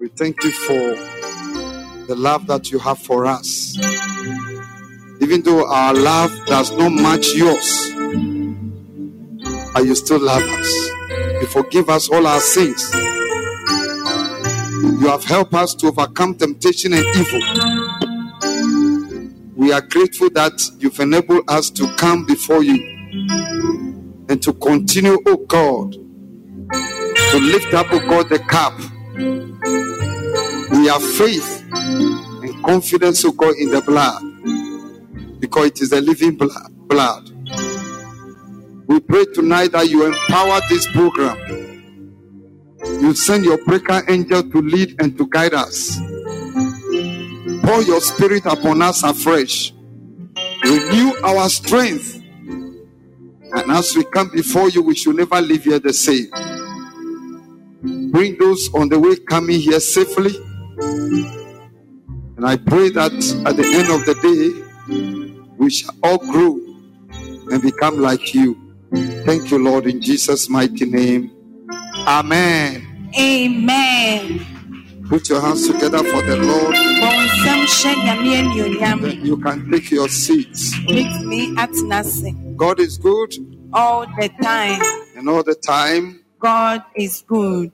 We thank you for the love that you have for us. Even though our love does not match yours, but you still love us. You forgive us all our sins. You have helped us to overcome temptation and evil. We are grateful that you've enabled us to come before you and to continue, oh God, to lift up, oh God, the cup. We have faith and confidence, to go in the blood because it is the living blood. We pray tonight that you empower this program. You send your breaker angel to lead and to guide us. Pour your spirit upon us afresh. Renew our strength and as we come before you, we should never leave here the same. Bring those on the way coming here safely. And I pray that at the end of the day, we shall all grow and become like you. Thank you, Lord, in Jesus' mighty name. Amen. Amen. Put your hands together for the Lord. Bɔ nsɛm hyɛ Nyame anuonyam. Then you can take your seats. Wobɛtumi atena ase. God is good, All the time, and all the time, God is good.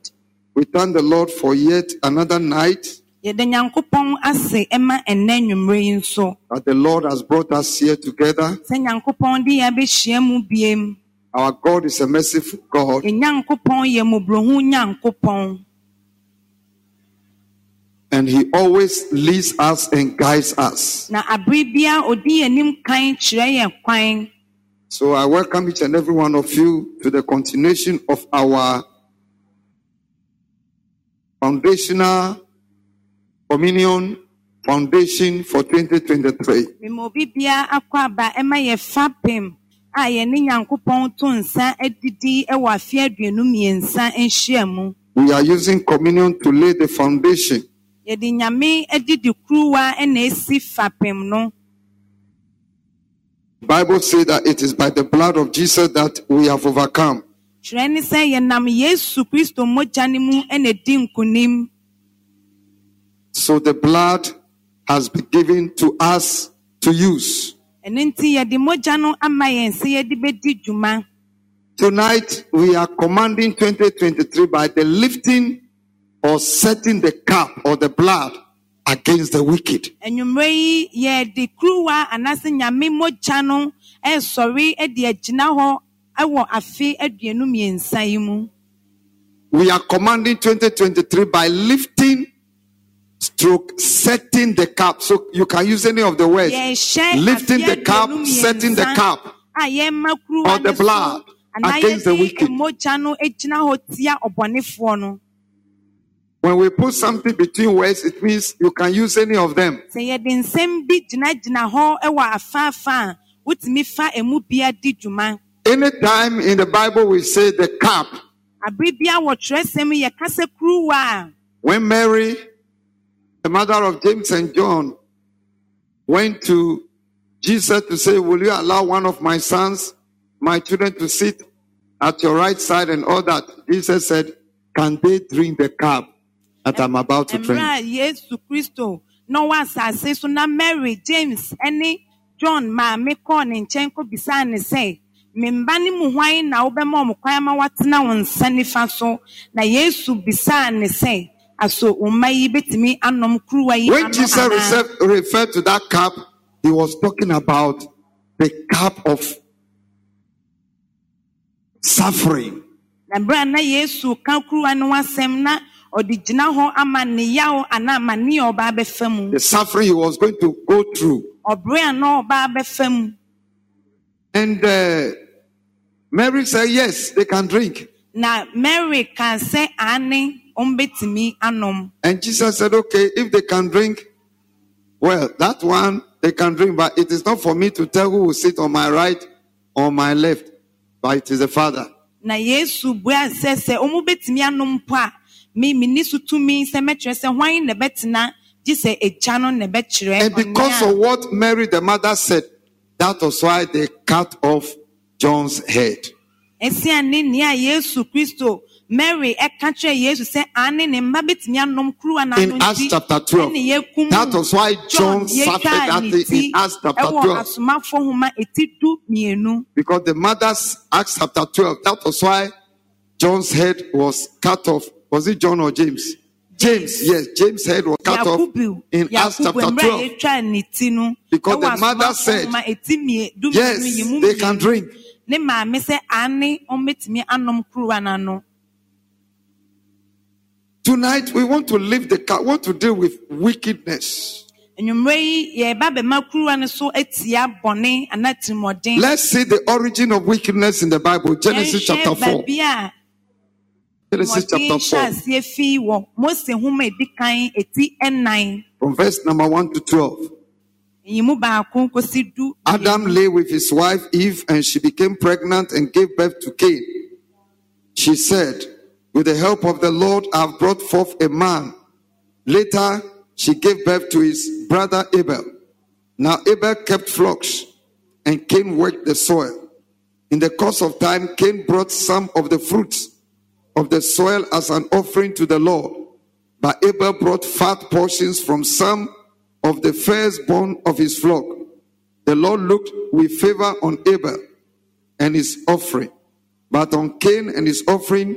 we thank the Lord for yet another night Yɛda Nyankopɔn ase ɛma ɛnnɛ nnwummerɛ yi nso. that the Lord has brought us here together. Sɛ Nyankopɔn de yɛn abɛhyia mu biem. Our God is a merciful God. Yɛn Nyankopɔn yɛ mmɔborɔhu Nyankopɔn. and he always leads us and guides us. Na abere biara odi yɛn anim kan kyerɛ yɛn kwan. So I welcome each and every one of you to the continuation of our foundational communion foundation for 2023. Mema obi biara akɔ aba ɛma yɛ fapem a yɛne Nyankopɔn to nsa adidi ɛwɔ afe aduonu mmiɛnsa nhyia mu. We are using communion to lay the foundation. Yɛde Nyame adidi kuruwa ɛna esi fapem no. Bible says that it is by the blood of Jesus that we have overcome. Kyerɛ ne sɛ yɛnam Yesu Kristo mogya no mu di nkunim. So the blood has been given to us to use. Ɛno nti yɛde mogya no ama yɛn sɛ yɛde bɛdi dwuma. Tonight, we are commanding 2023 by the lifting or setting the cup or the blood against the wicked. Anwummerɛ yi yɛde kuruwa anaasɛ Nyame mogya no ɛresɔre ɛde agyina hɔ ɛwɔ afe aduonu mmiɛnsa yi mu. We are commanding 2023 by lifting stroke setting the cup. So you can use any of the words. Lifting the cup, setting the cup. Or the blood against the wicked. mogya no gyina hɔ tia ɔbɔnefoɔ no. When we put something between words, it means you can use any of them. sɛ yɛde nsɛm bi gyinagyina hɔ wɔ afaafa a wotumi fa emu bia di dwuma Anytime in the Bible we say the cup, abere bia wɔ twerɛsɛm yi, yɛka sɛ kuruwa a when Mary, the mother of James and John, went to Jesus to say, Will you allow one of my sons, my children, to sit at your right side and all that? Jesus said, Can they drink the cup that I'm about to drink? a yesu kristo na ɔwɔ asase so na mary james ne john maame kɔɔ ne nkyɛn kɔbisaa ne sɛ me mba ne mu na wobɛma ɔmo kwan ama watena wo nsa nifa so na yesu bisaa ne sɛ aso wo betumi anom kuruwa yi When Jesus anaa?" refer- referred to that cup, he was talking about the cup of suffering. na bere a na yesu ka kuruwa no ho asɛm na ɔde gyina hɔ ama ne yaw anaa amanneɛ a ɔbaa bɛfa mu the suffering he was going to go through. ɔbere a na ɔbaa bɛfa mu And uh, Mary said, Yes, they can drink. na mary ane ɔmbɛtumi anom And Jesus said, Okay, if they can drink, well, that one they can drink, but it is not for me to tell who will sit on my right or my left, but it is the Father. na yesu bua sɛ sɛ ɔmo anom mpo a so tumi sɛ sɛ hwan na ɛbɛtena gye sɛ no na And because of what Mary the mother said, that was why they cut off John's head. nea yesu kristo mary ɛka kyerɛ yesu sɛ ane ne mma bɛtumi anom kuruwa In Acts chapter 12, that was why John suffered that ne thing ti in Acts chapter ɛwɔ 12. asomafo homa eti du mmienu Because the mother's Acts chapter 12, that was why John's head was cut off. Was it John or James? James, yes, James' head was cut off in Acts chapter 12. yɛtwaa ne ti no Because the mother said, homa eti mmie- du Yes, mmienu yi mu they can drink. ne maame sɛ ane ɔmbɛtumi anom kuruwa no ano Tonight, we want to leave the car, we want to deal with wickedness. nnwummerɛ yi yɛreba bɛma kuruwa no so atia bɔne anaa tirimɔden Let's see the origin of wickedness in the Bible. Genesis chapter 4. Genesis chapter 4, aseɛ fii wɔ mose homa a edi kan eti ɛnan from verse number 1 to 12. yi mu baako kɔsi du Adam lay with his wife Eve, and she became pregnant and gave birth to Cain. She said, With the help of the Lord, I have brought forth a man. Later, she gave birth to his brother Abel. Now, Abel kept flocks, and Cain worked the soil. In the course of time, Cain brought some of the fruits of the soil as an offering to the Lord. But Abel brought fat portions from some of the firstborn of his flock. The Lord looked with favor on Abel and his offering, but on Cain and his offering,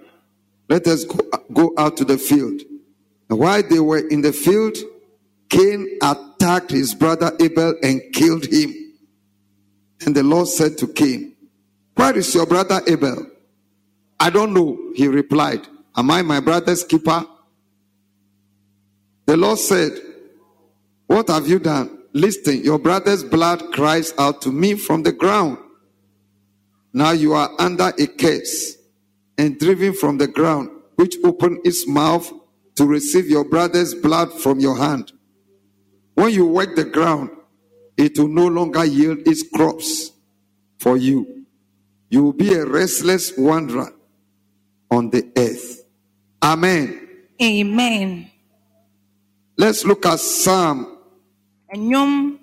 Let us go, go out to the field. And while they were in the field, Cain attacked his brother Abel and killed him. And the Lord said to Cain, Where is your brother Abel? I don't know, he replied. Am I my brother's keeper? The Lord said, What have you done? Listen, your brother's blood cries out to me from the ground. Now you are under a curse and driven from the ground, which opened its mouth to receive your brother's blood from your hand. When you work the ground, it will no longer yield its crops for you. You will be a restless wanderer on the earth. Amen. amen Let's look at Psalm, nnwom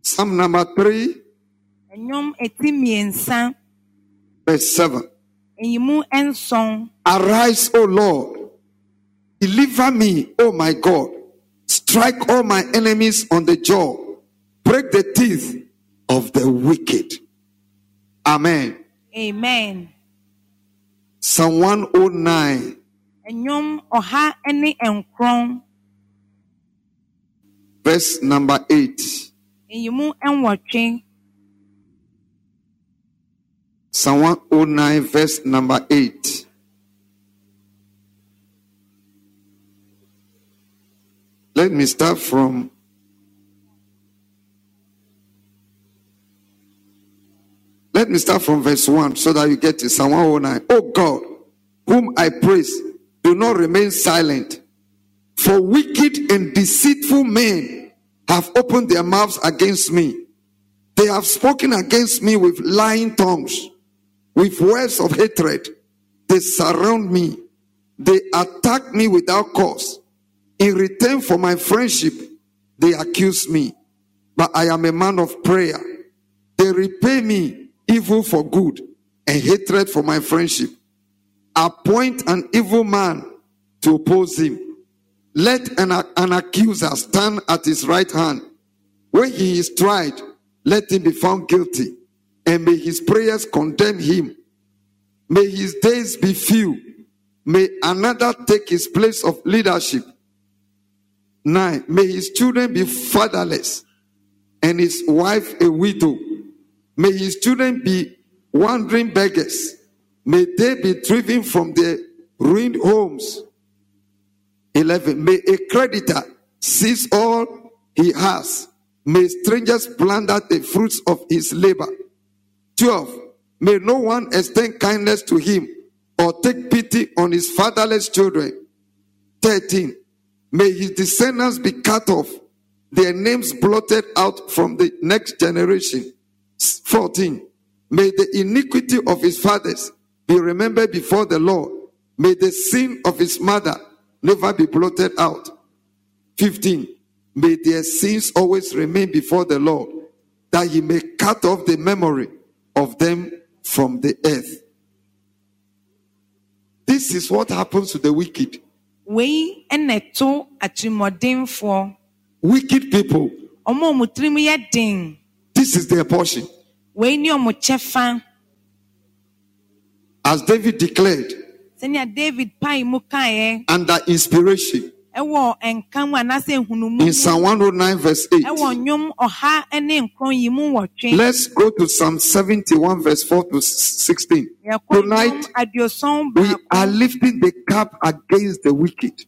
Psalm number 3, nnwom eti mmiɛnsa verse 7. Arise, O Lord. Deliver me, O my God. Strike all my enemies on the jaw. Break the teeth of the wicked. Amen. amen Psalm 109, nnwom ɔha ne nkron verse number 8. Psalm 109, verse number 8. Let me start from Let me start from verse 1 so that you get to Psalm 109. Oh God, whom I praise, do not remain silent. For wicked and deceitful men have opened their mouths against me. They have spoken against me with lying tongues, with words of hatred. They surround me. They attack me without cause. In return for my friendship, they accuse me. But I am a man of prayer. They repay me evil for good and hatred for my friendship. Appoint an evil man to oppose him. Let an, an accuser stand at his right hand. When he is tried, let him be found guilty, and may his prayers condemn him. May his days be few. May another take his place of leadership. Nine, may his children be fatherless and his wife a widow. May his children be wandering beggars. May they be driven from their ruined homes. 11. May a creditor seize all he has. May strangers plunder the fruits of his labor. 12. May no one extend kindness to him or take pity on his fatherless children. 13. May his descendants be cut off, their names blotted out from the next generation. 14. May the iniquity of his fathers be remembered before the Lord. May the sin of his mother never be blotted out. 15. May their sins always remain before the Lord, that he may cut off the memory of them from the earth. This is what happens to the wicked. wei ɛna ɛto atirimuɔdenfoɔ Wicked people, ɔmo a ɔmo tirim this is their portion. wei ne ɔmo kyɛfa As David declared, sɛnea david pae mu under inspiration ɛwɔ nka mu anaasɛ nhunumu in Psalm 109, verse 8. ɛwɔ nnwom ɔha ne nkron yi mu wɔtwe Let's go to Psalm 71, verse 4 to 16. Tonight, we are lifting the cup against the wicked.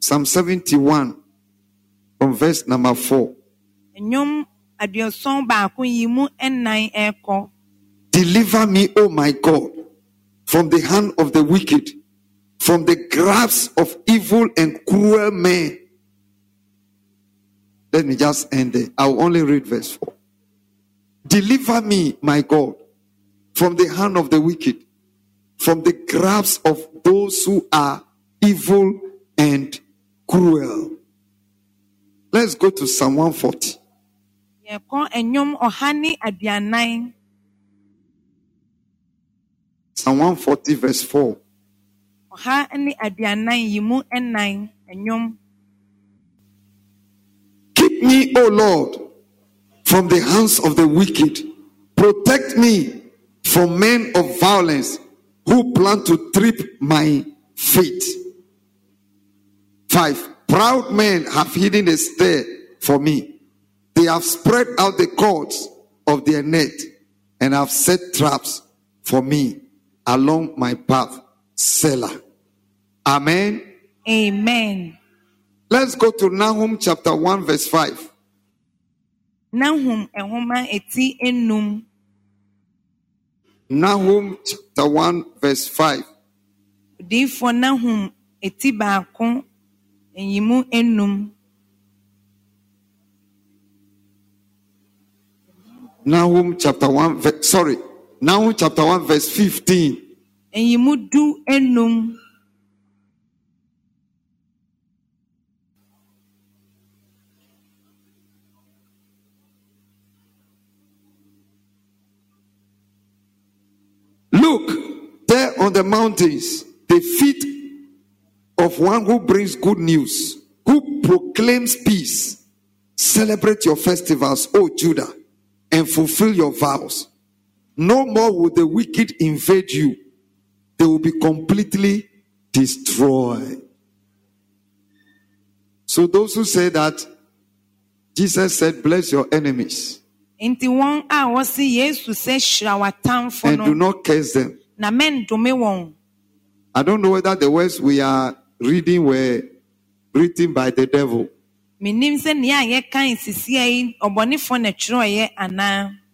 Psalm 71, from verse number 4. nnwom aduoson baako yi mu nnan ɛrekɔ Deliver me, O my God, from the hand of the wicked, from the grasp of evil and cruel men. Let me just end there. I'll only read verse 4. Deliver me, my God, from the hand of the wicked, from the grasp of those who are evil and cruel. Let's go to Psalm 140. yɛkɔ nnwom ɔha ne aduanan Psalm 140, verse 4. Ɔha ne aduanan yi mu nnan nnwom Keep me, O Lord, from the hands of the wicked. Protect me from men of violence who plan to trip my feet. Five, proud men have hidden a snare for me. They have spread out the cords of their net and have set traps for me along my path. Selah. Amen. amen Let's go to Nahum chapter 1, verse 5. nahum nhoma eti enum Nahum chapter 1, verse 5. odiifoɔ nahum eti baako eyimu enum Nahum chapter 1, ve- sorry. Nahum chapter 1, verse 15. Enum Look, there on the mountains, the feet of one who brings good news, who proclaims peace. Celebrate your festivals, O Judah, and fulfill your vows. No more will the wicked invade you, they will be completely destroyed. So, those who say that Jesus said, Bless your enemies nti wɔn a wɔsi yesu sɛ hyira w'atamfo and do not curse them. I don't know whether the words we are reading were written by the devil.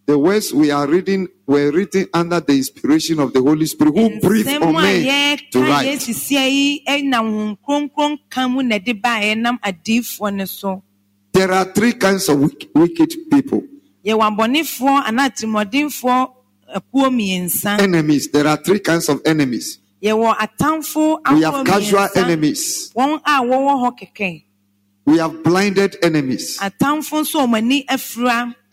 Menim sɛ nea a yɛka nsisia yi ɔbɔnefoɔ na twerɛeɛ anaa The words we are reading were written under the inspiration of the Holy Spirit who breathed on a men to write. sisia yi ɛnam honhom kronkron ka mu na ɛde baeɛ nam adiifoɔ no so There are three kinds of wicked people yɛwɔ abɔnefoɔ anaa atirimɔdenfoɔ akuo mmiɛnsa enemies. There are three kinds of enemies. We have casual enemies, wɔn a wɔwɔ hɔ kɛkɛ we have blinded enemies.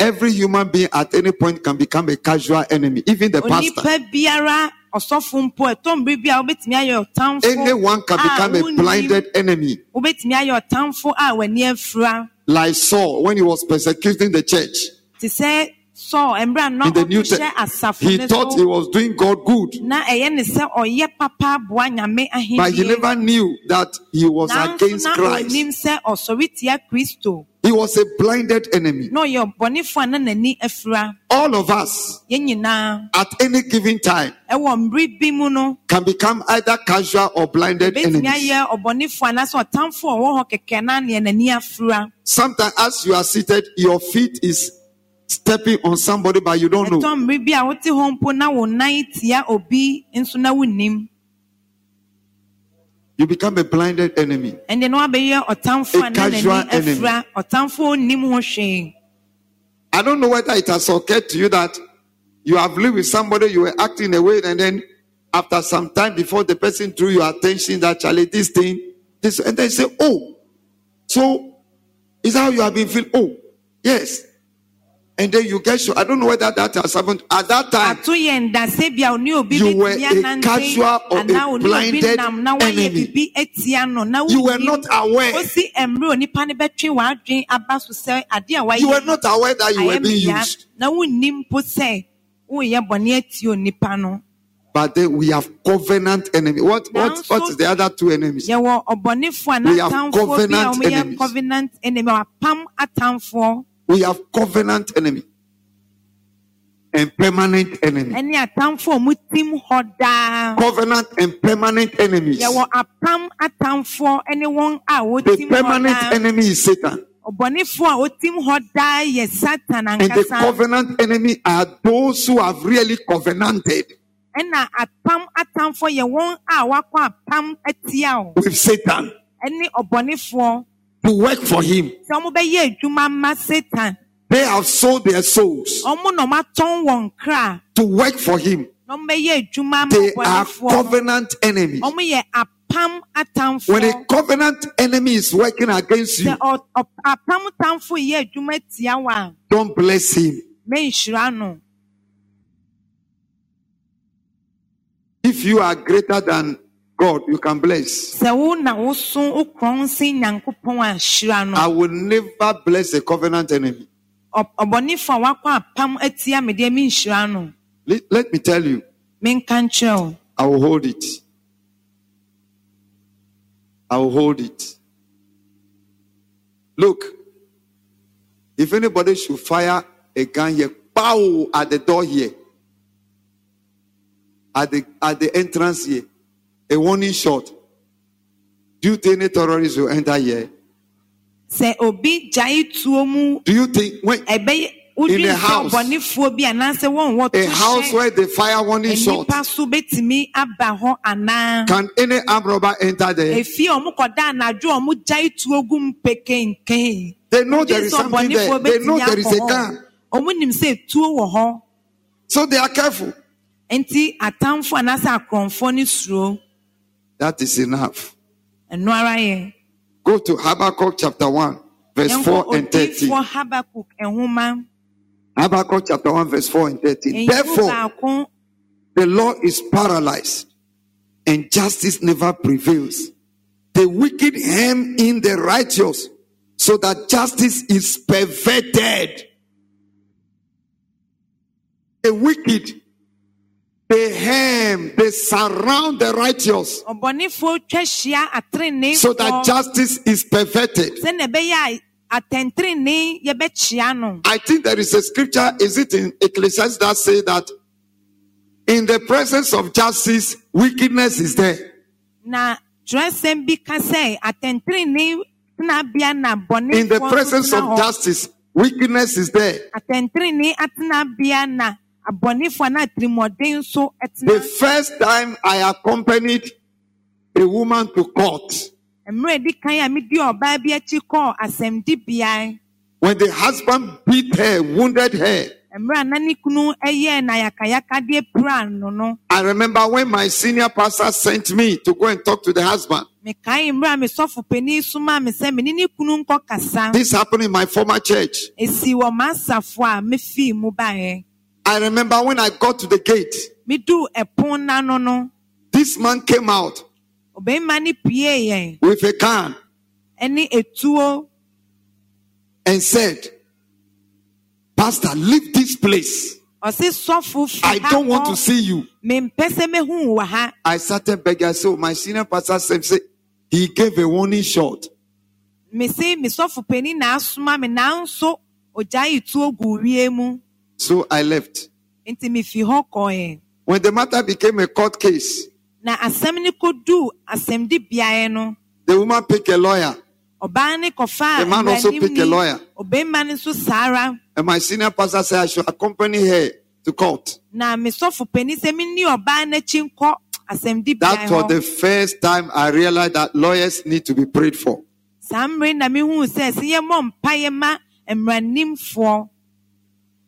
Atamfo nso a wɔn ani afura Every human being at any point can become a casual enemy, even the pastor. onipa biara ɔsɔfo mpo ɛtɔn bere a wobɛtumi ayɛ ɔtamfo Anyone can ah, become a blinded enemy, wobɛtumi ayɛ ɔtamfo a ah, w'ani afura like Saul when he was persecuting the church. Saul In the New Testament, he thought he was doing God good, na ɛyɛ ne sɛ ɔyɛ papa aboa nyame but he never knew that he was against Christ. Onim sɛ ɔsɔre tia kristo He was a blinded enemy. na ɔyɛ ɔbɔnefoɔ a na n'ani afira All of us, at any given time, ɛwɔ mmere bi mu no can become either casual or blinded enemies. ayɛ ɔbɔnefoɔ anaasɛ ɔtamfoɔ a ɔwɔ hɔ kɛkɛ na neɛ n'ani afira Sometimes, as you are seated, your feet is stepping on somebody, but you don't know. ɛtɔ mmere bi a wote hɔ mpo na wo nan tia obi nso na wonim You become a blinded enemy. wabɛyɛ ɔtamfoɔ A casual n'ani afira ɔtamfoɔ nnim ho hwee I don't know whether it has occurred to you that you have lived with somebody, you were acting in a way, and then after some time before the person drew your attention that Charlie, this thing, this, and then say, Oh, so is that how you have been feeling? Oh, yes. And then you get sure. I don't know whether that has happened. At that time, ato yɛ ndase bi a oni obi You were a casual or a anaa oni obi blinded nam na wayɛ enemy. bibi etia no na you were not aware. osi mmerɛ onipa no bɛtwe w'adwen aba so sɛ adeɛ a wayɛ You were not aware that you were being used. na wonnim mpo sɛ woyɛ bɔne atie onipa no But then we have covenant enemy. What, what, what is the other two enemies? yɛwɔ ɔbɔnefoɔ a We have n'atamfoɔ bi a covenant enemies. Covenant enemy wapam atamfoɔ We have covenant enemy and permanent enemy. ɛne atamfoɔ a ɔmo tim hɔ daa Covenant and permanent enemies. yɛwɔ apam atamfoɔ ne wɔn a The wɔtim hɔ permanent enemy is Satan, ɔbɔnefoɔ a hɔ daa yɛ satan and the covenant enemy are those who have really covenanted ɛna apam atamfoɔ yɛ wɔn a wakɔ apam atia o with Satan. Ɛne ɔbɔnefoɔ to work for him. sɛ wɔn bɛyɛ adwuma ma satan They have sold their souls wɔn na wɔn atɔn wɔn kra to work for him. na wɔn bɛyɛ adwuma ma They are covenant enemies. wɔn yɛ apam atamfoɔ When a covenant enemy is working against you, sɛ ɔ- ɔ- apam atamfoɔ yɛ adwuma tia wa a don't bless him. If you are greater than God, you can bless. sɛ wo na woso wokorɔn sen nyankopɔn a hyira no I will never bless a covenant enemy. Ɔ- ɔbɔnefoɔ a wakɔ apam atia me deɛ menhyira no Let, let me tell you, menka nkyerɛ wo I will hold it. I will hold it. Look, if anybody should fire a gun here, pow at the door here, at the at the entrance here, a warning shot. Do you think any terrorist will enter here? sɛ obi gyae tuo mu Do you think when ɛbɛyɛ In a house. a house where they fire warning shot, nnipa so bɛtumi aba hɔ anaa can any armed robber enter there? efie a ɔmo kɔda anadwo a ɔmo gyae tuo gu mpekenkeen They know there is something there. They know there is a gun. ɔmo nim sɛ tuo wɔ hɔ So they are careful. nti atamfo anaasɛ akorɔmfoɔ no suro That is enough. ɛno ara yɛ Go to Habakkuk chapter 1, verse 4 and 13. odiifoɔ habakuk nhoma Habakkuk chapter 1, verse 4 and 13. Therefore, the law is paralyzed and justice never prevails. The wicked hem in the righteous so that justice is perverted. The wicked, they hem, they surround the righteous ɔbɔnefoɔ twa hyia atereneefoɔ so that justice is perverted. sɛnea ɛbɛyɛ a atɛntenenee yɛbɛkyia no I think there is a scripture, is it in Ecclesiastes that say that in the presence of justice, wickedness is there. na twerɛsɛm bi ka sɛ atɛntenenee tenabea na bɔnefoɔ In the presence of justice, wickedness is there. Atɛntenenee atenabea na abɔnefoɔ na atirimɔden nso The first time I accompanied a woman to court, mmerɛ edi kan a medi ɔbaa bi akyi kɔɔ asɛmdibea when the husband beat her, wounded her, mmerɛ a na ne kunu yɛɛ na yakayakadeɛ pira no no I remember when my senior pastor sent me to go and talk to the husband. mekae mmerɛ a mesɔfo panin soma me sɛ mene ne kunu nkɔ kasa This happened in my former church. Esi wɔ m'asafo a mefii mu baeɛ I remember when I got to the gate, meduu ɛpon n'ano no this man came out ɔbɛrima ne pie yɛn with a etuo and said, Pastor, leave this place. ɔse sɔfo fi I don't want to see you. mempɛ sɛ mehu wo wɔ I started begging. Said, "Oh, My senior pastor said, say, he gave a warning shot. mese me sɔfo panin na asoma me yi tuo gu wie mu So I left. nti mefi hɔ kɔɛ When the matter became a court case, na asɛm no kɔduu asɛmdibeaeɛ no the woman picked a lawyer, The man also picked a lawyer. ɔbarima no nso saa and my senior pastor said I should accompany her to court. na me sɔfo panin sɛ menni ɔbaa n'akyi nkɔ asɛmdibeaeɛ That was the first time I realized that lawyers need to be prayed for.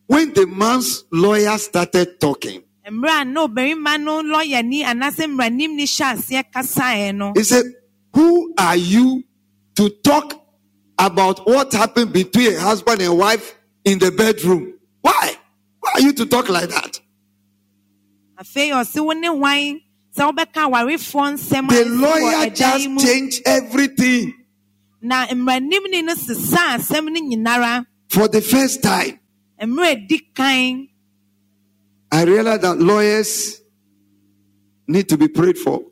When the man's lawyer started talking, mmerɛ a na ɔbarima no lɔyani anaasɛ mmaranim ni hyɛ aseɛ kasaeɛ no he said, Who are you to talk about what happened between a husband and wife in the bedroom? Why? Why are you to talk like that? afei ɔse wo ne hwan sɛ wobɛka awarefoɔ nsɛm a The lawyer just changed everything na mmaranimni no sesaa asɛm no nyinara for the first time. Mmerɛ di kan I realized that lawyers need to be prayed for.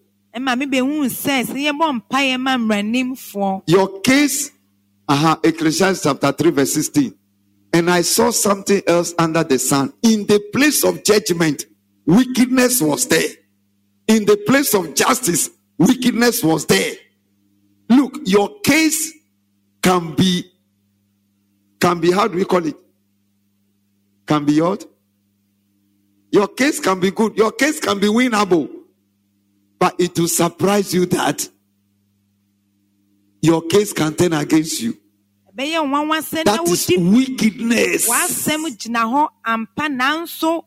ma mebɛhuu sɛ sɛ yɛbɔ mpaeɛ ma mmaranimfoɔ Your case, uh-huh, Ecclesiastes chapter 3, verse 16. And I saw something else under the sun. In the place of judgment, wickedness was there. In the place of justice, wickedness was there. Look, your case can be, can be, how do we call it? Can be what? Your case can be good. Your case can be winnable. But it will surprise you that your case can turn against you. ɛbɛyɛ nwanwa sɛ na That is wickedness. w'asɛm gyina hɔ ampa nanso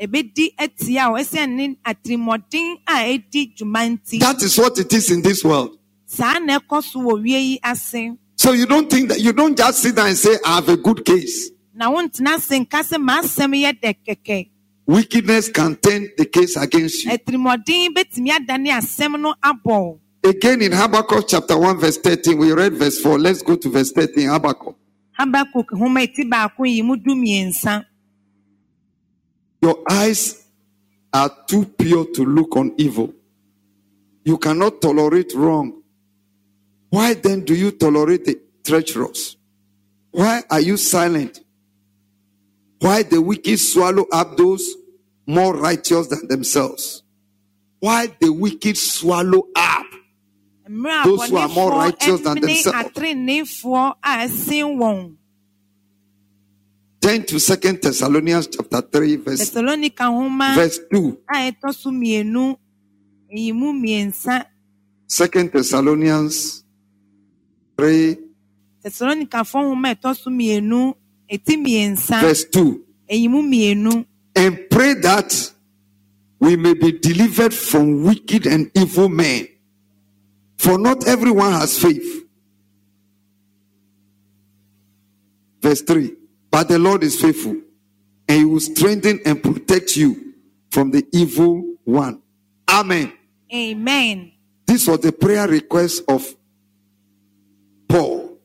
ɛbɛdi atia wo ɛsɛ ne atirimɔden a ɛdi dwuma nti That is what it is in this world. saa na ɛkɔ so wɔ wie yi ase So you don't think that you don't just sit there and say, I have a good case. Na wontena ase nka m'asɛm yɛ dɛ kɛkɛ Wickedness can turn the case against you. atirimɔden bɛtumi adane asɛm no abɔ Again in Habakkuk chapter 1, verse 13, we read verse 4. Let's go to verse 13. Habakkuk. habakuk homa eti baako yi mu du mmiɛnsa Your eyes are too pure to look on evil. You cannot tolerate wrong. Why then do you tolerate the treacherous? Why are you silent? Why the wicked swallow up those more righteous than themselves? Why the wicked swallow up? Those who are more righteous than themselves. atrenefoɔ a ɛsen wɔn Turn to Second Thessalonians chapter 3, verse, verse 2. a ɛtɔ so mmienu eyi mu mmiɛnsa Second Thessalonians 3, thessalonicafoɔ homa a ɛtɔ so mmienu eti mmiɛnsa verse 2. eyi mu mmienu and pray that we may be delivered from wicked and evil men. For not everyone has faith. Verse 3 But the Lord is faithful, and he will strengthen and protect you from the evil one. Amen. amen This was the prayer request of Paul.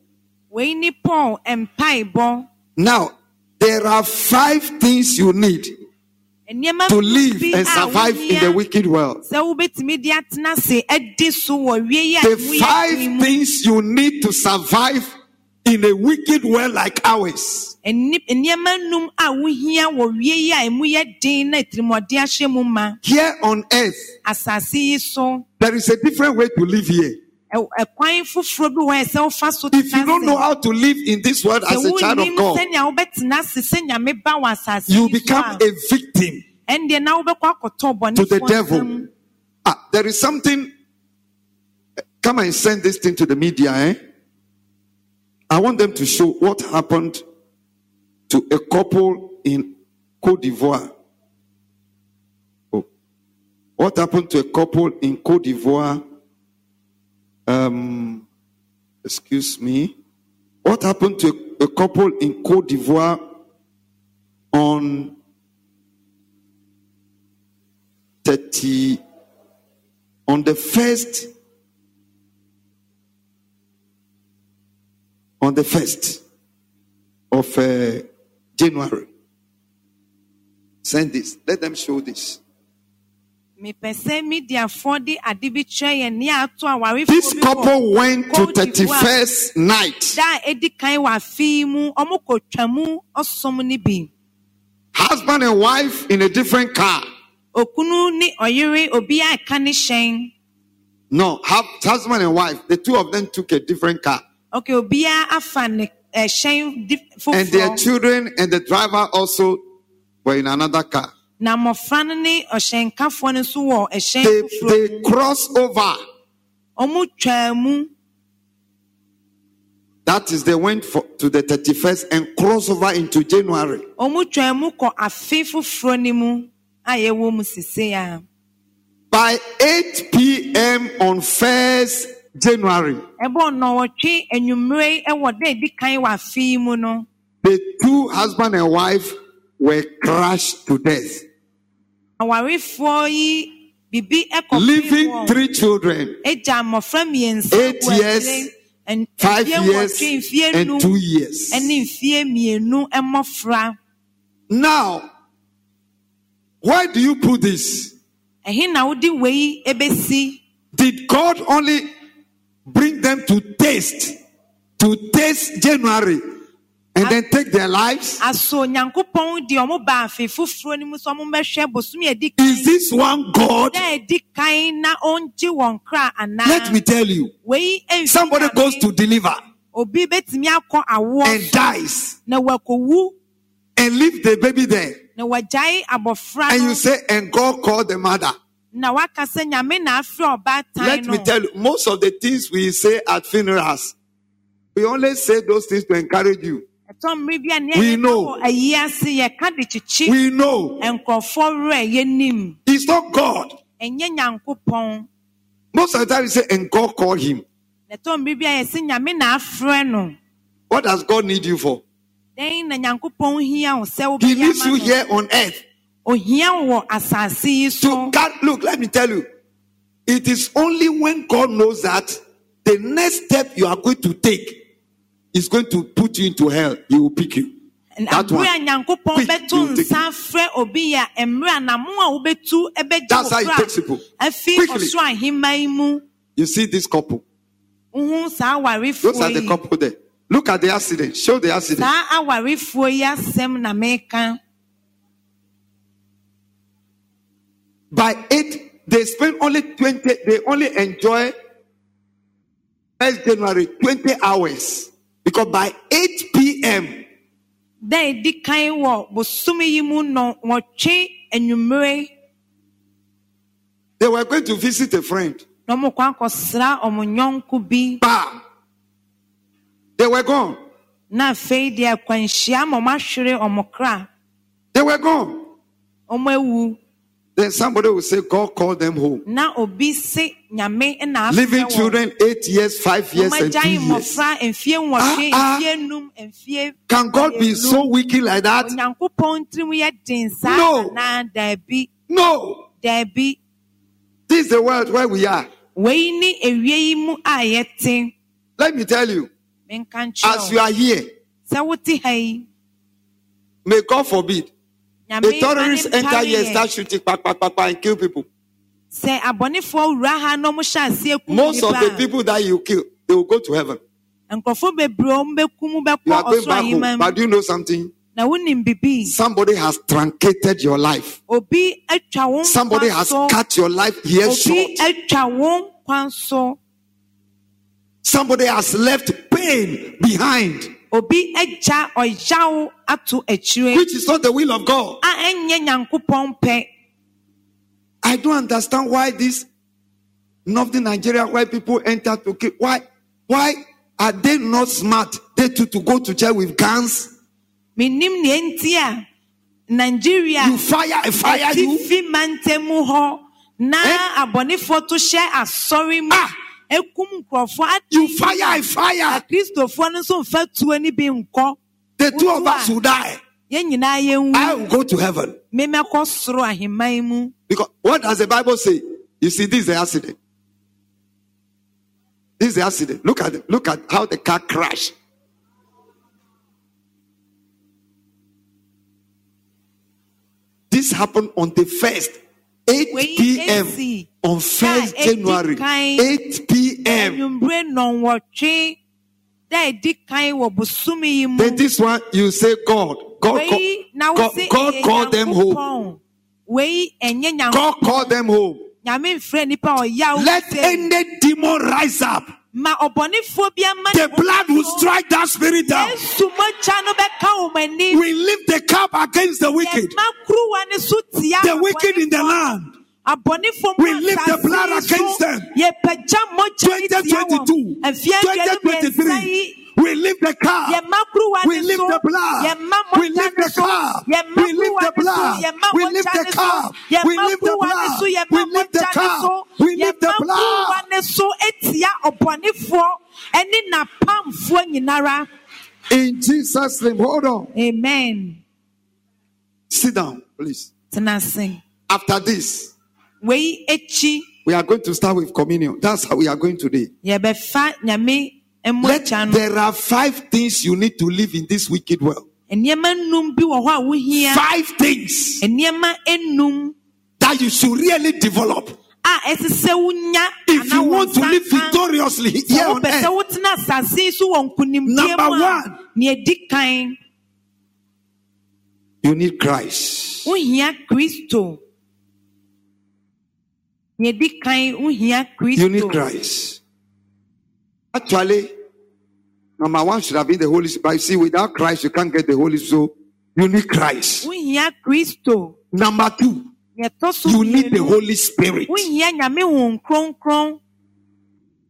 paul mpaebɔ Now, there are five things you need to live and survive in the wicked world. sɛ wobɛtumi de atena ase adi so wɔ wie yi a the five things you need to survive in a wicked world like ours. Nni- nneɛma num a wohia wɔ wie yi a emu yɛ den na etirimɔden ahyɛ mu ma Here on earth, asase yi so there is a different way to live here. Ɛ- ɛkwan foforɔ bi wɔ ɛsɛ wofa so If you don't know how to live in this world as a child of God, sɛnea wobɛtena ase sɛ nyame ba wɔ asase you become a victim. ɛndeɛ na wobɛkɔ akɔtɔ To the devil. Ah, there is something. Come and send this thing to the media, eh? I want them to show what happened to a couple in Cote d'Ivoire. Oh. What happened to a couple in Cote d'Ivoire? Um, excuse me. What happened to a, couple in Cote d'Ivoire on 30 on the first on the first of uh, January. Send this. Let them show this. This couple went to 31st night. da a edi kan wɔ afe yi mu ɔmo kotwa mu ɔsom no bi Husband and wife in a different car. okunu ne ɔyere obi a ɛka ne hyɛn No, husband and wife. The two of them took a different car. okay obiara afa ne eh, ɛhyɛn di And their children and the driver also were in another car. Na mmɔfra no ne ɔhyɛnkafoɔ no nso wɔ ɛhyɛn They, foforɔ crossed over. ɔmo twaa mu That is, they went for, to the 31st and crossed over into January. ɔmo twaa mu kɔ afe foforɔ no mu a yɛwɔ mu a By 8 p.m. on 1st January, ɛbɔ nnɔwɔtwe ɛwɔ kan wɔ afe yi mu no the two husband and wife were crushed to death, awarefoɔ yi bibi ɛkɔ leaving three children, Agya mmɔfra mmiɛnsa Eight years, five years, and two years. ne mfeɛ mmienu mmɔfra. Now, why do you put this? Ɛhe na wode wei ebesi? Did God only bring them to taste, to taste January, and then take their lives? Aso Onyankopɔn de ɔmo ba afe foforɔ no mu sɛ ɔmo mmɛhwɛ bosom a edi kan. Is this one God? Da a edi kan na ɔngye wɔn kra anaa? Let me tell you, somebody goes to deliver Obi betumi akɔ and dies and leave the baby there. na wagyae abɔfra And you say, and God called the mother. na waka sɛ Nyame na afrɛ ɔbaatan Let me tell you, most of the things we say at funerals, we only say those things to encourage you. Ɛtɔ mmere bi a ne We know. wɔ ayi ase yɛka de kyekye We know it's not God. Most of the time we say, and God called him. na ɛtɔ mmere bi a yɛsɛ nyame na afrɛ no What does God need you for? dɛn na nyankopɔn hia wo sɛ He needs you here on earth. ohia wo wɔ asase To so God, look, let me tell you. It is only when God knows that the next step you are going to take is going to put you into hell, He will pick you. That one. Quick, you take nsa frɛ obi a mmerɛ a namo a wobɛtu bɛgye That's how it takes people. Quickly. ɔsoro ahemma yi mu You see this couple. Those are the couple there. Look at the accident. Show the accident. saa awarefoɔ yi asɛm na meka By eight, they spend only 20, they only enjoy 1st January 20 hours. Because by 8 p.m., da a edi kan wɔ bosom yi mu no wɔtwe they were going to visit a friend. na ɔmo kɔ akɔsra ɔmo nyɔnko bi Bah! They were gone. na afei deɛ akwanhyia ma ɔmo ahwere ɔmo kra They were gone. ɔmo awu Then somebody will say, God called them home. na obi se nyame na Leaving afrɛ children eight years, five years, and two years. mmɔfra mfie nwɔtwe Ah, ah. mfie num mfie Can God be so wicked like that? onyankopɔn tirim yɛ den saa No. No. This is the world where we are. wei ne ewie yi mu a yɛte Let me tell you, as you are here, sɛ wote ha yi may God forbid the terrorists enter here, start shooting, pa, pa, pa, pa, and kill people. sɛ abɔnefoɔ wura ha na ɔmo hyɛ Most of the people that you kill, they will go to heaven. a nkurɔfoɔ bebree a ɔmo bɛkum You are going back home. But do you know something? na wonim bibi Somebody has truncated your life. Somebody has cut your life here short. obi atwa wo Somebody has left pain behind, obi agya ɔyaw ato akyire which is not the will of God. a ɛnyɛ nyankopɔn pɛ I don't understand why this northern Nigeria, why people enter to kill. Why, why are they not smart? They too to go to jail with guns. menim nea nti a nigeria You fire, I fire you. atifi mantam mu hɔ na Eh? to hyɛ asɔre mu Ah! Ekum nkurɔfoɔ You adi fire, I fire. akristofoɔ no nso mfa tuo no bi nkɔ The two of us will die. yɛn nyinaa yɛnwu I will go to heaven. memɛkɔ soro ahemman mu Because what does the Bible say? You see, this is the accident. This is the accident. Look at it. Look at how the car crashed. This happened on the first, 8 p.m. on 1st January, 8 p.m. anwummerɛ nɔnwɔtwe dɛ ɛdi kan wɔ bosome yi mu Then this one, you say God. God, God, God, God call them home. nyankopɔn wei ɛnyɛ God nyankopɔn call them home. nyame mfrɛ nipa a ɔyaw Let any demon rise up. Ma ɔbɔnefoɔ bi ama The blood will strike that spirit down. yesu mogya no bɛka wɔn ani We lift the cup against the wicked. yɛma kuruwa ne so tia The wicked in the land. We lift the blood against them. yɛpagya mogya ne tia wɔn 2022, mfeɛ aduonu mmiɛnsa 2023. We lift the cup. We lift the blood. We lift the cup. We lift the blood. We lift the cup. We lift the blood. We lift the cup. We lift the blood. So etia ɔbɔnefoɔ ɛne n'apamfoɔ nyinara In Jesus' name. Hold on. amen Sit down, please. tena ase After this, wei ekyi we are going to start with communion. That's how we are going today. yɛbɛfa nyame Let, there are five things you need to live in this wicked world. nneɛma nnum bi wɔ hɔ a wohia Five things that you should really develop a ɛsɛ sɛ wonya if you want to live victoriously here on earth. wotena asase yi so wɔ nkonimdie Number one. nea ɛdi kan You need Christ. wohia kristo nea ɛdi kan wohia You need Christ. Actually, number one should have been the Holy Spirit. But see, without Christ, you can't get the Holy Spirit. So you need Christ. Number two, nea ɛtɔ so you need the Holy Spirit. wohia nyame hon kronkron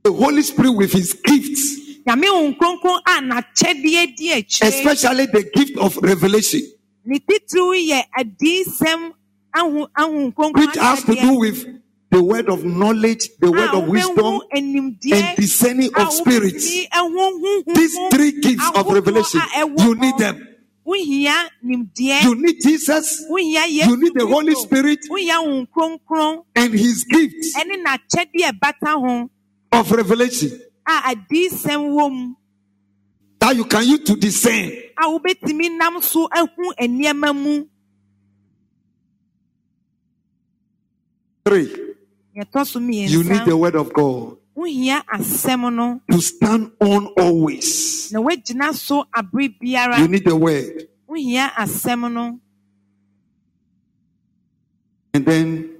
The Holy Spirit with his gifts, nyame hon kronkron a n'akyɛdeɛ di akyire especially the gift of revelation, ne titiriw yɛ adiyisɛm ahu ahu kronkron which has to do with the word of knowledge, the word of wisdom, and discerning of spirits. These three gifts of revelation, you need them. You need Jesus. You need the Holy Spirit. wohia hon kronkron and his gifts ɛne n'akyɛdeɛ ɛbata of revelation. A adiyisɛm wɔ that you can use to discern. a wobɛtumi nam so ahu nneɛma mu. Three, nea ɛtɔ so you need the word of God wohia asɛm no to stand on always. na woagyina so abere biara You need the word. wohia asɛm no And then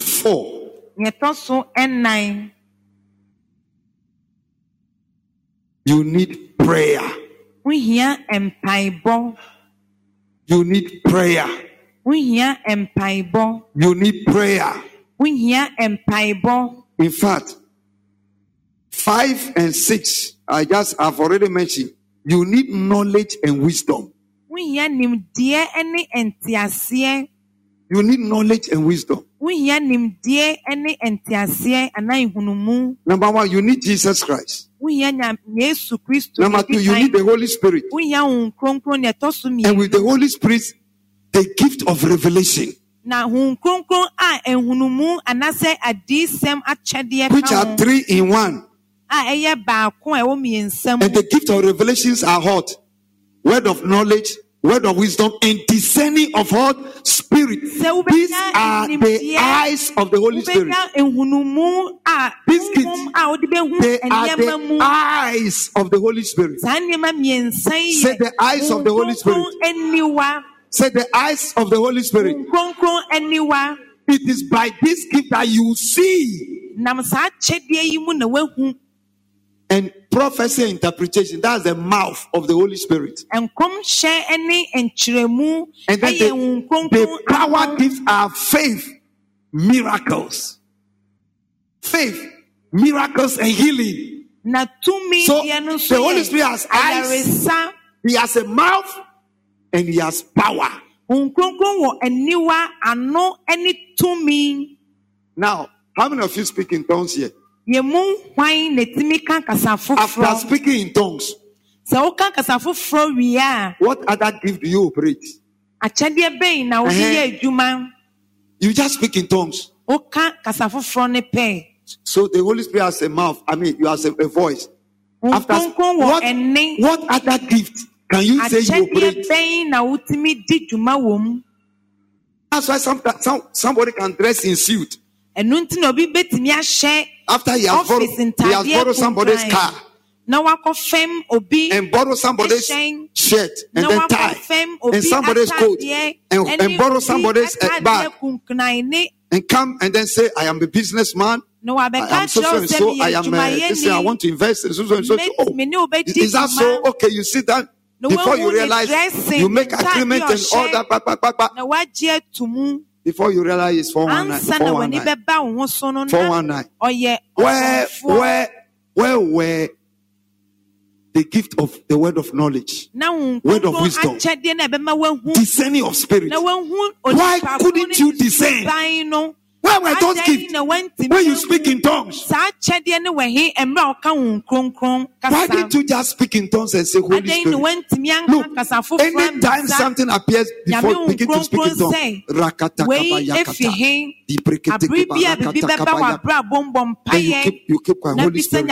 four, nea ɛtɔ so ɛnan you need prayer. wohia mpaebɔ You need prayer. wohia mpaebɔ You need prayer. wohia mpaebɔ In fact, five and six, I just have already mentioned. You need knowledge and wisdom. wohia nimdeɛ ne nteaseɛ You need knowledge and wisdom. wohia nimdeɛ ne nteaseɛ anaa nhunumu Number one, you need Jesus Christ. wohia nya yesu kristo Number two, you need the Holy Spirit. wohia hon kronkron nea ɛtɔ so And with the Holy Spirit, the gift of revelation, na hon kronkron a nhunumu anaasɛ adiyisɛm akyɛdeɛ which are three in one. a ɛyɛ baako a ɛwɔ mmiɛnsa mu And the gift of revelations are hot. Word of knowledge, word of wisdom, and discerning of what spirit. These are the eyes of the Holy Spirit. wobɛnya a These gifts, honhom a wode bɛhu They are the eyes of the Holy Spirit. saa nneɛma mmiɛnsa yi Say the eyes of the Holy Spirit. Say the eyes of the Holy Spirit. It is by this gift that you see. nam saa kyɛdeɛ yi mu na wahu And prophecy and interpretation, that's the mouth of the Holy Spirit. nkɔmhyɛ ne nkyerɛmu And then the, the power gifts are faith, miracles. Faith, miracles, and healing. So, the Holy Spirit has eyes. He has a mouth and he has power. wo kronkron wɔ aniwa ano ne tumi Now, how many of you speak in tongues here? yɛ mu hwan na tumi ka kasa After speaking in tongues, sɛ woka kasa foforɔ wie a what other gift do you operate? akyɛdeɛ bɛn na wode uh-huh. Ɛhɛn. You just speak in tongues. woka kasa foforɔ So the Holy Spirit has a mouth. I mean, you have a, a voice. After what, what other gift can you say you operate? bɛn na wotumi di dwuma wɔ mu That's why some, some, somebody can dress in suit. ɛno nti na obi betumi ahyɛ After he has borrowed, he has borrowed somebody's car na wakɔ obi and borrow somebody's shirt and then tie and somebody's coat and, and borrow somebody's uh, bag and come and then say, I am a businessman. na I am so so and so. I am uh, this I want to invest in so so and so. Oh, me ne wo bɛdi is that so? Okay, you sit down. Before you realize, you make agreement and all that. Back, back, back, back. na wagye ato mu Before you realize it's 419. ansa na w'ani 419. bɛba wo ho so no na 419. Where, where, where were the gift of the word of knowledge, word of wisdom. akyɛdeɛ na ɛbɛma woahu discerning of spirit? Why couldn't you discern? Suban no Where were those Adɛn gifts? na woantumi When you speak in tongues, saa akyɛdeɛ ne wɔhe mmerɛ a ɔka wo nkronkron why didn't you just speak in tongues and say, Holy Spirit? Look, anytime something appears before begin to speak in tongues, sɛ, rakata wei kaba yakata, efi he? Diprekete abere keba bi a biribi rakata bɛba kaba wɔ ya- abrabɔ mbɔ Then you keep you keep quiet. Holy Spirit,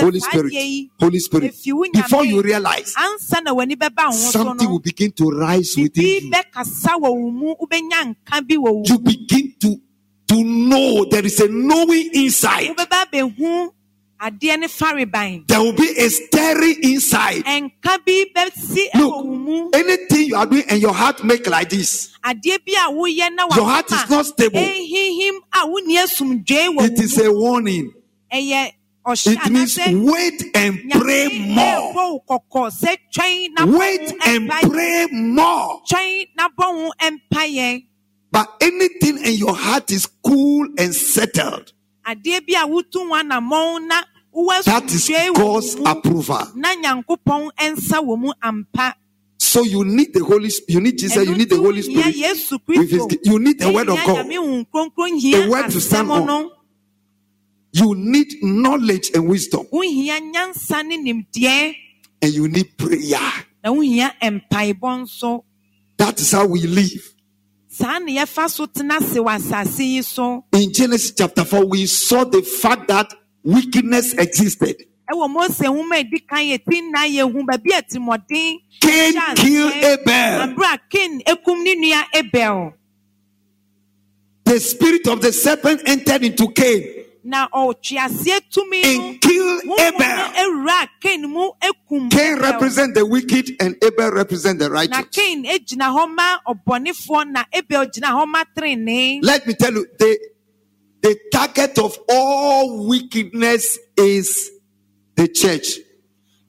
Holy Spirit, Holy Spirit. Before you realize, ansa na w'ani bɛba wo ho so something will begin to rise within you. bɛkasa wɔ wo mu wobɛnya nka bi wɔ wo You begin to to know there is a knowing inside. wobɛba abɛhu adeɛ ne fareban There will be a stirring inside. ɛnka bi bɛsi Look, anything you are doing and your heart make like this, adeɛ bi a woyɛ na Your heart is not stable. ɛhihim a wonni asomdwee wɔ it is a warning. It means wait and pray more. ɛɛbɔ wo kɔkɔ sɛ twɛn na bɔ Wait and pray more. Twɛn na bɔ wo mpayɛ But anything in your heart is cool and settled. adeɛ bi a wotu ho anammɔn na wowɔ That is God's approval. na nyankopɔn nsa wɔ mu ampa So you need the Holy Spirit. You need Jesus. You need the Holy Spirit. his, you need the word of God. nyame Honhom Kronkron hia The word to stand on. You need knowledge and wisdom. wohia nyansa ne And you need prayer. That is how we live. In Genesis chapter 4, we saw the fact that wickedness existed. ɛwɔ mose nwoma a ɛdi kan yɛti nna yɛhu baabi a timoden Cain hyɛ killed aseɛ. Abel. Abere a Cain ekum ne nua Abel The spirit of the serpent entered into Cain na ɔtweaseɛ tumi no and killed honhom no Abel. Cain mu ekum Cain Abel. represent the wicked and Abel represent the na righteous. Cain egyina hɔ ma ɔbɔnefoɔ na Abel gyina hɔ ma trenee Let me tell you, the, the target of all wickedness is the church.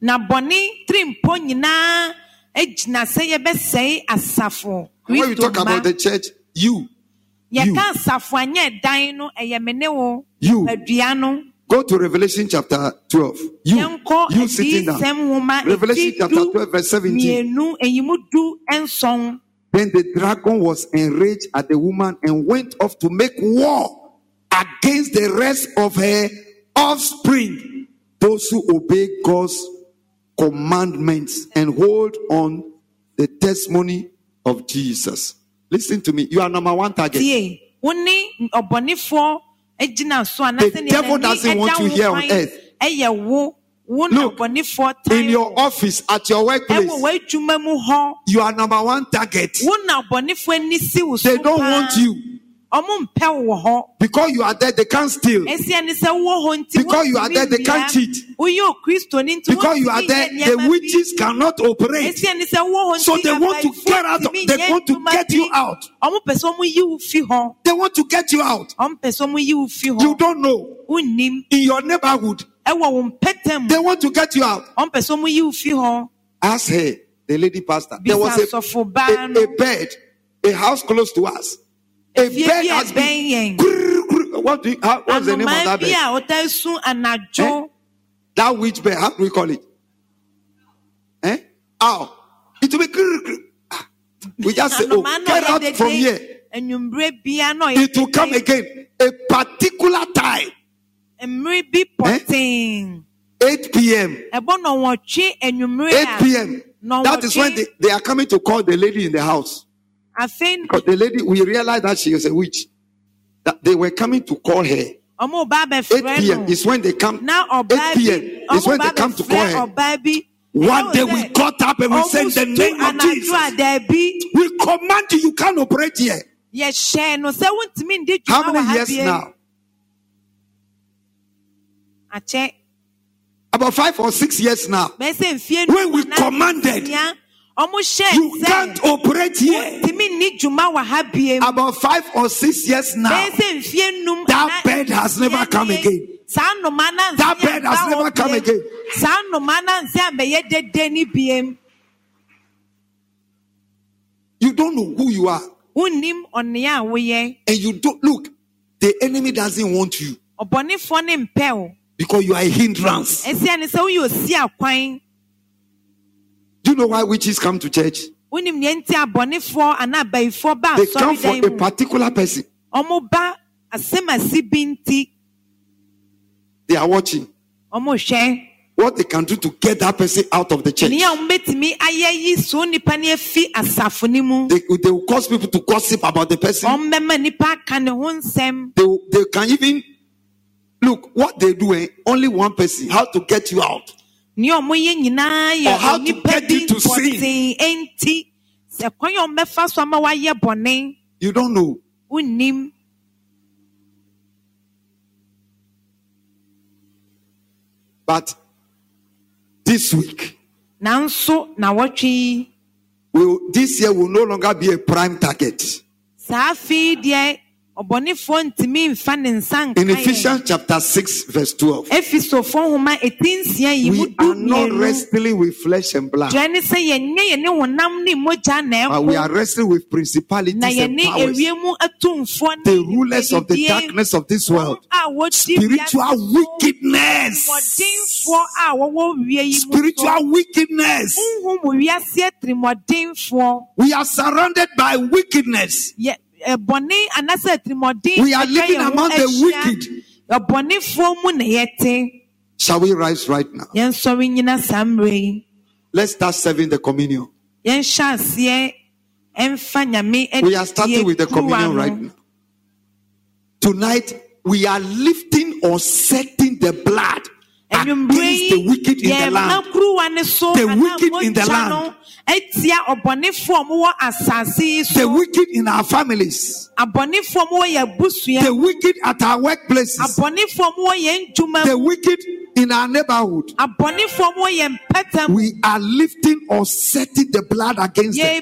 na bɔne tirimpo nyinaa egyina sɛ yɛbɛsɛe asafo When you talk about the church, you, you. yɛka asafo anyɛ dan no ɛyɛ me wo You. adua no go to Revelation chapter 12. You, you sitting down. Revelation chapter 12, verse 17. mmienu eyimu du nson Then the dragon was enraged at the woman and went off to make war against the rest of her offspring, those who obey God's commandments and hold on the testimony of Jesus. Listen to me. You are number one target. Tie wo ne ɔbɔnefoɔ egyina so a na The devil doesn't want you here on earth. ɛyɛ wo wo na Look, In your office, at your workplace, ɛwɔ w'adwuma mu hɔ you are number one target. wo na ɔbɔnefoɔ ani si wo so They don't want you ɔmo mpɛ wo wɔ hɔ because you are there. They can't steal. esia ne sɛ wowɔ hɔ nti Because you are there, they can't cheat. woyɛ okristoni nti Because you are there, the witches cannot operate. Esia ne sɛ wowɔ hɔ So they want to get out of- they want to get you out. ɔmo pɛ sɛ ɔmo yi wo fi hɔ They want to get you out. ɔmo pɛ sɛ ɔmo yi wo You don't know. In your neighborhood, ɛwɔ wo mpɛtɛ they want to get you out. ɔmo pɛ sɛ ɔmo yi wo fi hɔ Ask her, the lady pastor. There was a, a, a bed, a house close to us. A efie bed bi a has been. yɛn. What do you, how, what's the name of that bi bed? a ɔtaa su anadwo That witch bed, how do we call it? Eh? Ow. It will be. Ah. We just say, oh, get out from here. enwummerɛ bia na It will come again. A particular time, mmere bi pɔtee 8 p.m. ɛbɔ nɔwɔtwe 8 enwummerɛ a p.m. That is when they, they are coming to call the lady in the house. Afei Because the lady, we realized that she was a witch. That they were coming to call her. 8 ɔmo p.m. is when they come. na 8 ɔbaa p.m. is when they come to call her. ɔbaa One day we got up and we said, the name of Jesus, we command you, you can't operate here. yɛhyɛɛ no sɛ wontumi ndi How many years now? About five or six years now. bɛyɛ sɛ mfie When we commanded, nia ɔmo hyɛɛ You can't operate here. wontumi nni dwuma wɔ ha biem About five or six years now. bɛyɛ sɛ mfie num That bed has never come again. saa nnoma na That bed has never come again. saa nnoma na nse ambɛyɛ dede ni biem You don't know who you are. wonnim ɔnea a woyɛ And you don't look, the enemy doesn't want you ɔbɔnefoɔ ne mpɛ wo because you are a hindrance. ɛsia ne sɛ woyɛ osi akwan Do you know why witches come to church? wonim neɛ nti abɔnefoɔ anaa abayifoɔ ba They come for a particular person. ɔmo ba asɛm asi bi nti They are watching what they can do to get that person out of the church. nea ɔmo betumi ayɛ yi so nipa ne afi asafo ne mu They, they will cause people to gossip about the person. ɔmo bɛma nipa aka ne ho nsɛm They, they can even look what they do. Eh? Only one person. How to get you out. Nea ɔmo yɛ nyinaa Or how to get you to sin. enti sɛ kwan a ɔmo so ama wayɛ bɔne You don't know. But this week, nanso na will this year will no longer be a prime target. saa afei deɛ ɔbɔnefoɔ ntumi nfa ne nsa nka In. Ephesians chapter 6, verse 12, efisofo nhoma eti nsia yi mu we are not wrestling with flesh and blood, dua ne sɛ yɛnyɛ yɛne honam ne mogya na but we are wrestling with principalities and powers, ewiem atumfoɔ ne the rulers of the darkness of this world, spiritual wickedness, tirimɔdenfoɔ a wɔwɔ wie yi mu so. Spiritual wickedness. nhum wiase tirimɔdenfoɔ We are surrounded by wickedness. Yɛ ɛbɔne anasɛ tirimɔden We are living among the wicked. mu na Shall we rise right now? yɛnsɔre nyina saa mmerɛ yi Let's start serving the communion. yɛnhyɛ aseɛ ɛmfa nyame We are starting with the communion right now. Tonight, we are lifting or setting the blood Ah, against the wicked in the land. kuruwa ne so The wicked in the land. no atia ɔbɔnefoɔ a wɔwɔ asase yi The wicked in our families. abɔnefoɔ a wɔwɔ yɛn abusua The wicked at our workplaces. abɔnefoɔ a wɔwɔ yɛn ntoma The wicked in our neighborhood. abɔnefoɔ a wɔwɔ yɛn mpɛtɛm We are lifting or setting the blood against them.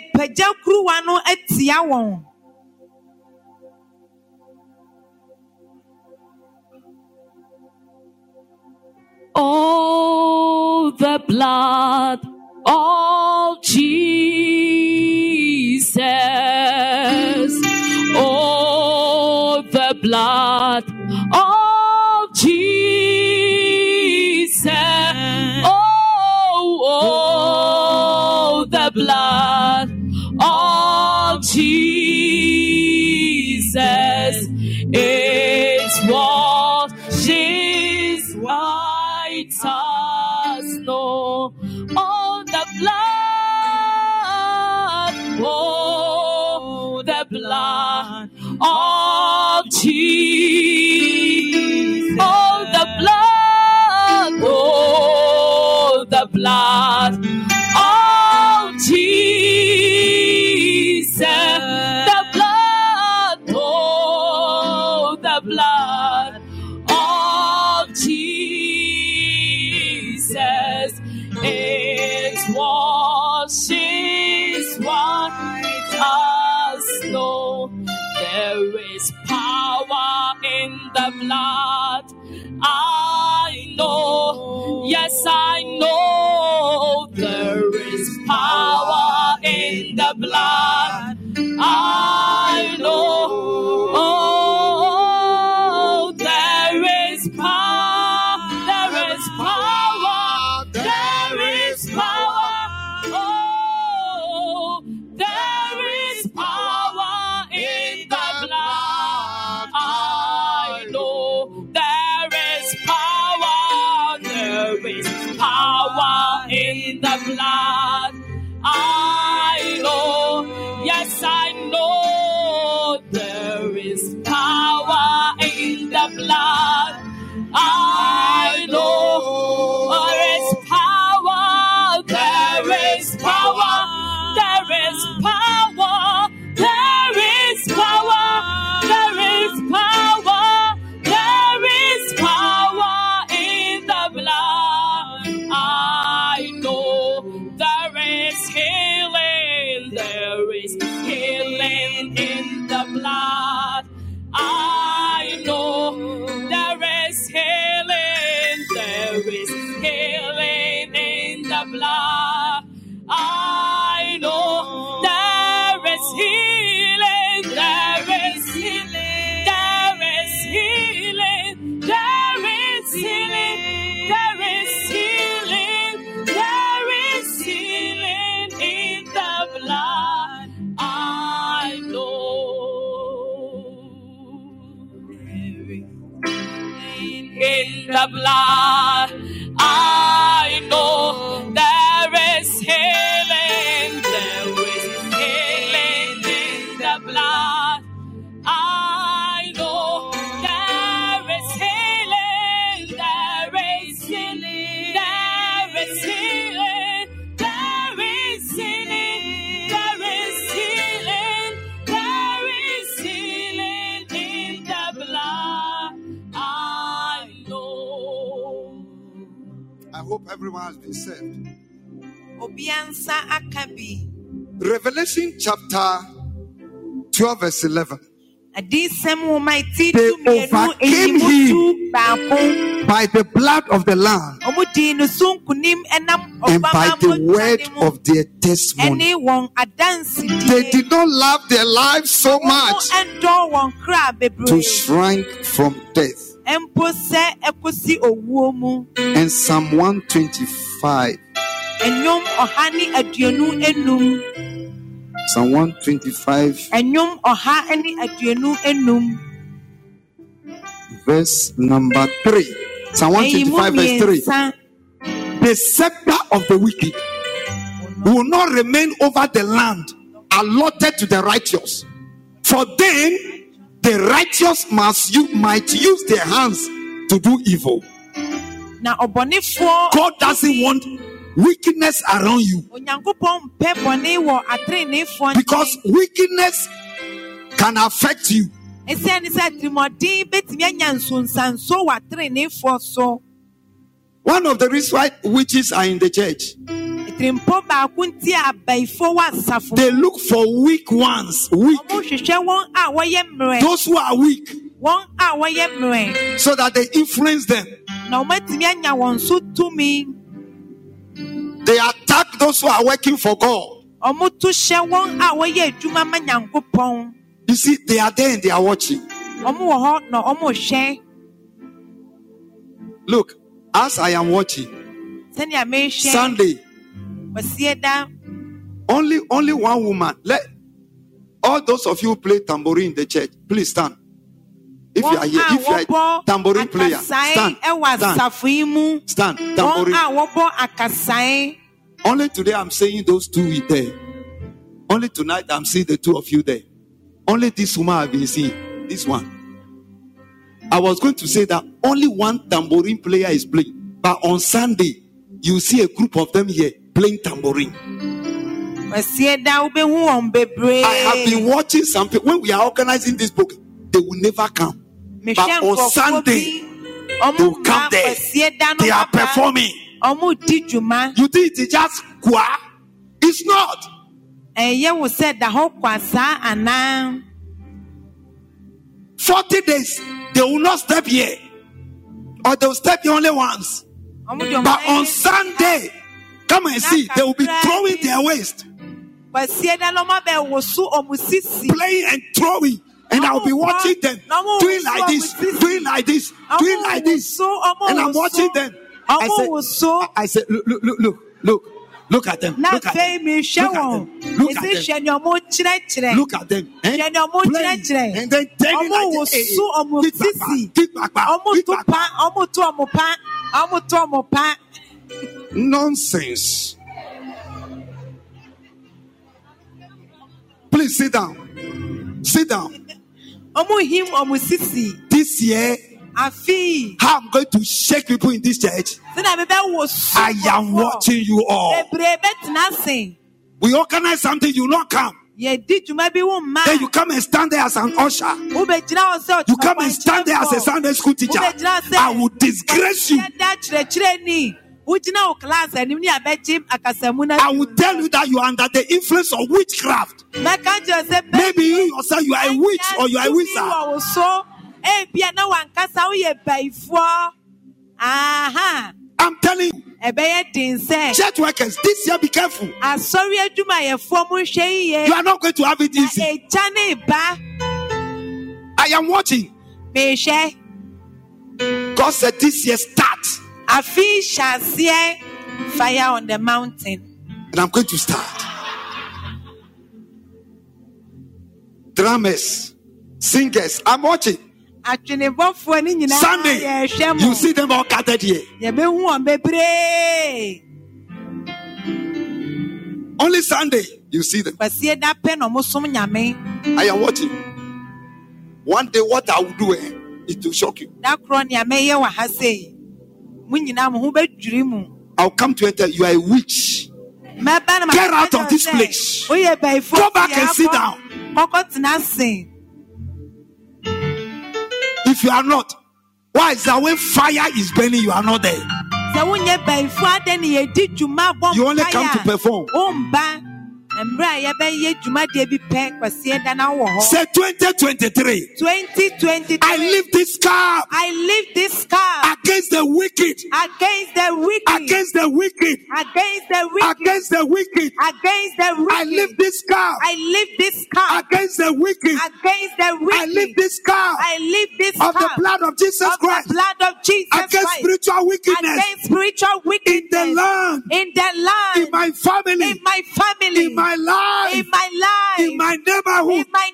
Oh, the blood all Jesus. all the blood of Jesus. the blood. Revelation chapter 12, verse 11. adisɛm nwoma ti They overcame baako By the blood of the Lamb ɔmo di ne so nkunim ɛnam and by the word mogya ne mu of their testimony. They did not love their lives so much ɛndɔ wɔn kra to shrink from death. mpo sɛ ɛkosi owuo mu And Psalm 125. Psalm 125, ɛnwom ɔha ne aduonu enum verse number 3. Psalm 125, verse 3. The scepter of the wicked will not remain over the land allotted to the righteous. For then the righteous must you might use their hands to do evil. ɔbɔnefoɔ God doesn't want wickedness around you. Onyankopɔn mpɛ bɔne wɔ atrenefoɔ because wickedness can affect you. ɛsiane sɛ tirimɔden bɛtumi anya nsonsanso wɔ atrenefoɔ so. One of the reasons why witches are in the church, tirimpo baako nti a abaifo wɔ asafo. they look for weak ones, weak, ɔmo hwehwɛ wɔn a wɔyɛ mmerɛ. Those who are weak, wɔn a wɔyɛ mmerɛ. So that they influence them. They attack those who are working for God. ɔmo to hyɛ wɔn a wɔyɛ adwuma ma nyankopɔn You see, they are there and they are watching. ɔmo wɔ hɔ na ɔmo hwɛ Look, as I am watching, Sunday, only only one woman. Let all those of you who play tambourine in the church, please stand. If you are here, if you are a tambourine player, stand, stand, asafo yi mu stand. Tambourine. A wɔbɔ akasae Only today I'm saying those two there. Only tonight I'm seeing the two of you there. Only this woman I've been seeing. This one. I was going to say that only one tambourine player is playing. But on Sunday, you see a group of them here playing tambourine. ɔsie da wobɛhu wɔn bebree I have been watching some people when we are organizing this book, they will never come. but on Sunday, they will come there. ɔsie da no They are performing. Ɔmo di dwuma You think it's just qua? It's not. ɛyɛ wo sɛ da hɔ kwasaa anaa 40 days, they will not step here. Or they will step here only once. ɔmo de ɔmo But on Sunday, come and see, they will be throwing their waist, ɔsie da no ɔmo abɛwoso ɔmo sisi playing and throwing. And I'll be watching them doing like this, doing like this, doing like this. And I'm watching them. I said, woso I said, look, look, look, look, look, at them. Look at them. Look at them. Look at them. hwɛ nea ɔmo kyerɛkyerɛ Look at them. Eh? hwɛ nea ɔmo Playing. kyerɛkyerɛ And then turning ɔmo like this. back, sisi back, back, back, ɔmo kick to back, pa ɔmo to ɔmo pa ɔmo to ɔmo pa Nonsense. Please sit down. Sit down. ɔmo him ɔmo sisi This year, how I'm going to shake people in this church. sɛnea bɛbɛ woso I am watching you all. bebree bɛtena ase We organize something, you not come. yɛdi dwuma bi wo mma Then you come and stand there as an usher. hɔ sɛ You come and stand there as a Sunday school teacher. I will disgrace you. da kyerɛkyerɛni wogyina wo class anim ne abɛgye akasamu no I will tell you that you are under the influence of witchcraft. mɛka kyerɛ sɛ Maybe you yourself, you are a witch or you are a wizard. Wɔ wo so ebia na wankasa woyɛ baifoɔ aha I'm telling you, sɛ church workers, this year be careful. asɔre adwumayɛfoɔ mo nhwɛ yiye You are not going to have it easy. ba I am watching. mehwɛ God said this year start. hyɛ aseɛ fire on the mountain And I'm going to start. Drummers, singers, I'm watching. Sunday, You see them all gathered here. yɛbɛhu wɔn bebree Only Sunday, you see them. kwasie da pɛ na ɔmo I am watching. One day, what I will do eh, is to shock you. da korɔ nea mɛyɛ wɔ ha sei mo nyinaa mo ho bɛdwiri mu I'll come to enter. You are a witch. Get out of this place. Go back and sit down. If you are not, why is that when fire is burning, you are not there? sɛ wonyɛ bɛyifo adɛ ne yɛdi dwuma bɔ You only come to perform. Say 2023. 2023 I lift this car I lift this car against the wicked, against the wicked against the wicked, against the wicked against the wicked. against the wicked I lift this car I lift this car against the wicked. against the wicked I lift this car I lift this car. of the blood of Jesus of the Christ blood of Jesus against spiritual wickedness against spiritual wickedness. in the land, in the land in my family, in my family in my life, in my life in my neighborhood, in my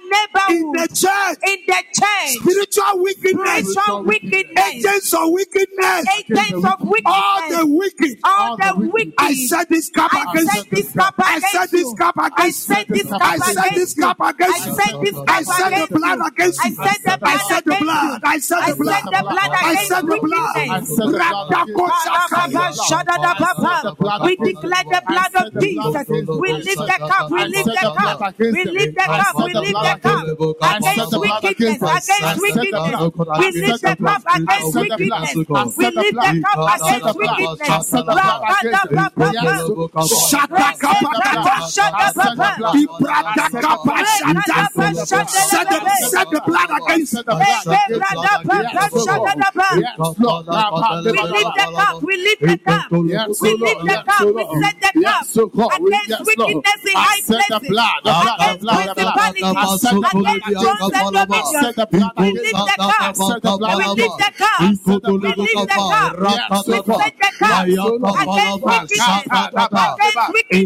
in the church. in the church Spiritual wickedness, spiritual wickedness agents of wickedness, agents of all the wickedness wicked. all the wicked I set this cap I against set this cap I against set this you. I against set this cap I set this against you. cap against you. I set the blood against you. I set the blood. I set the blood. set the blood I set the blood. We declare the blood of Jesus. We lift the cup. We lift the cup. We lift the cup. We lift the cup against wickedness. Against wickedness. We lift the cup against wickedness. We lift the cup against wickedness. Ra-ba-da-ba-ba-ba. Shata kapakata. Ibrata kapashata. Set the set the blood against you. We lift the cup. We lift the cup. We lift the cup. We set the cup against wickedness high places. The blood, the blood, against principalities. Against thrones and dominions. We lift the cup. We lift the cup. We lift the cup. We set the cup against wickedness. Against wickedness.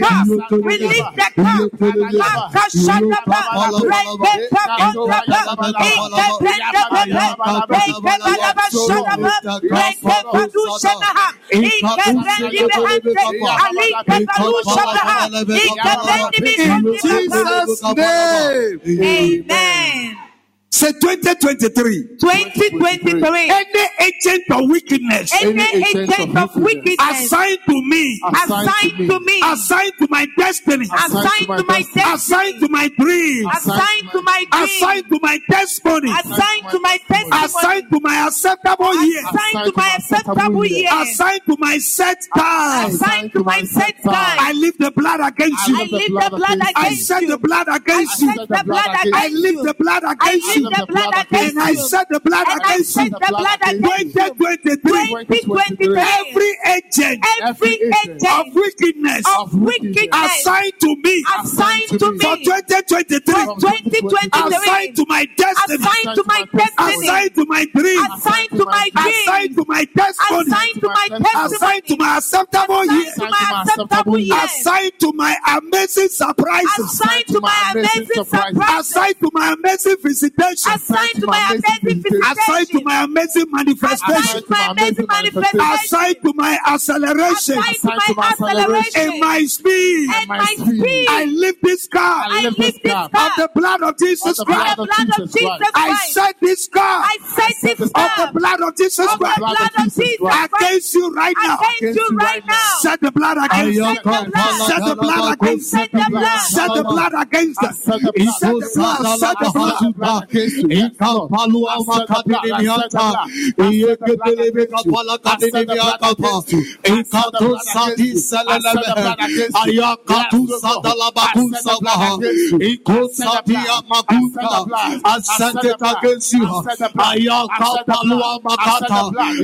blood of Jesus, the blood, the blood, the broken body is lifted high against your powers, against your influence, against your powers, against your influence, against your powers, against your influence. We lift the cup. We lift the cup. We lift the cup. Makashadaba, Rekepakondaba, Ikependababa, Rekebalabashadaba, Rekepadushanaha, Ikependibehante, Alikepadushanaha, Jesus' name. Amen. Say 2023. 2023. Any agent of wickedness Any agent of wickedness assigned to me, assigned to me, assigned to my destiny, assigned to my assigned to my dreams, assigned to my dream, assigned to my testimony, assigned to my testimony, assigned to my acceptable year, assigned to my acceptable year, assigned to my set time. assigned to my set time. I time. lift the blood against I you. lift the blood I against set you. the blood I against you. set the blood I against lift you. the blood against you. Lift the blood And against I you. set the blood And I against you. set the blood against you. 2023. 2023. Every agent Every of agent wickedness of wickedness assigned to me assigned to for me 2023, for 2023, assigned to my destiny, assigned to my destiny, assigned to my dream, assigned to my assigned dream, to my testimony, assigned to my assigned to testimony, my acceptable year, assigned to my acceptable year, assigned to my amazing surprises, assigned to my amazing surprise, assigned to my amazing visitation, assigned to my amazing assigned to visitation, assigned to my amazing manifestation, assigned to my acceleration assigned to my acceleration, in my speed. and my speed. I lift this car I lift this of the blood of Jesus of Christ. the blood of Jesus I set this car I set this of the car blood of Jesus of the Christ. blood of Jesus Christ. Against you right now. against you right now. Set the blood against you. set the blood. Set the blood. Against Set the blood. Set the blood against them. Set the blood. Set the blood. against you.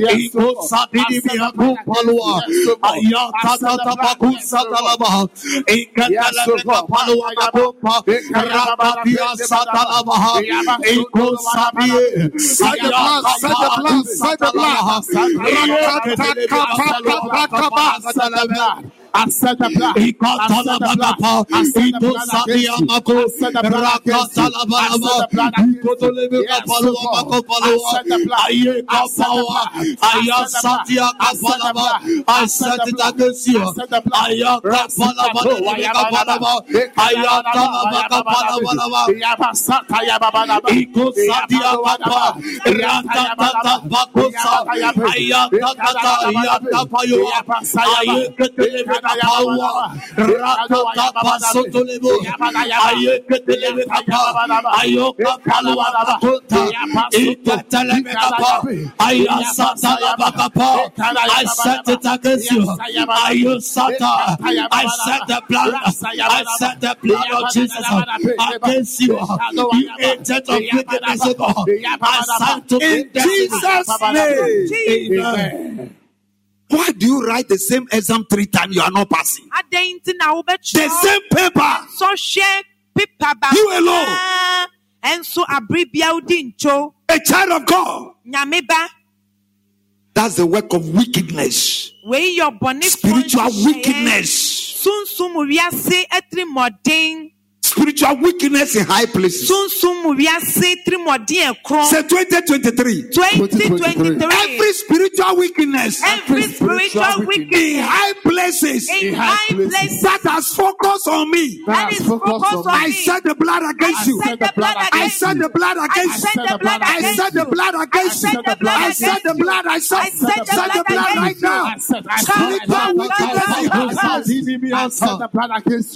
Yes, Lord. Ikapalua I set the blood. I set the makadinimiata. Blood. I set the blood Iyeketelebe against you. kapala I set the blood kadinimiakapa. against you. I set the Ikato blood sadi against you. The blood against the blood against the the blood. The blood. the blood. The blood. The blood. The blood the the blood, the blood, the blood. The blood. The blood. The blood the blood the blood the blood. The the blood. The blood. The blood. the blood. Kapawa, Rakata Pasotolebo, Aye Ketelebe Kapa, Ayo Kapalua Bakota, Iketelebe Kapa, Aya Satalaba Kapa, I set it against you, Ayo Sata, I set the blood, I set the blood of Jesus against you, you agent of wickedness, I set to In Jesus' name. Amen. Why do you write the same exam three times? You are not passing. adɛn nti na The same paper. pepa ba You alone. Eh, bia wodi ncho A child of God. That's the work of wickedness. wei yɛ ɔbɔnefoɔ Spiritual wickedness. Sunsum mu wiase tirimɔden Spiritual wickedness in high places. sunsum mu wiase tirimɔden ɛkorɔ Say 2023. 2023 Every spiritual wickedness every spiritual weakness. in high places in high high places. places that has focused on me. that is focused on I me set the blood against you. I you. set the blood against you. I against set you the blood I against you. I set the blood I against set the you blood against I you. set the blood I set the against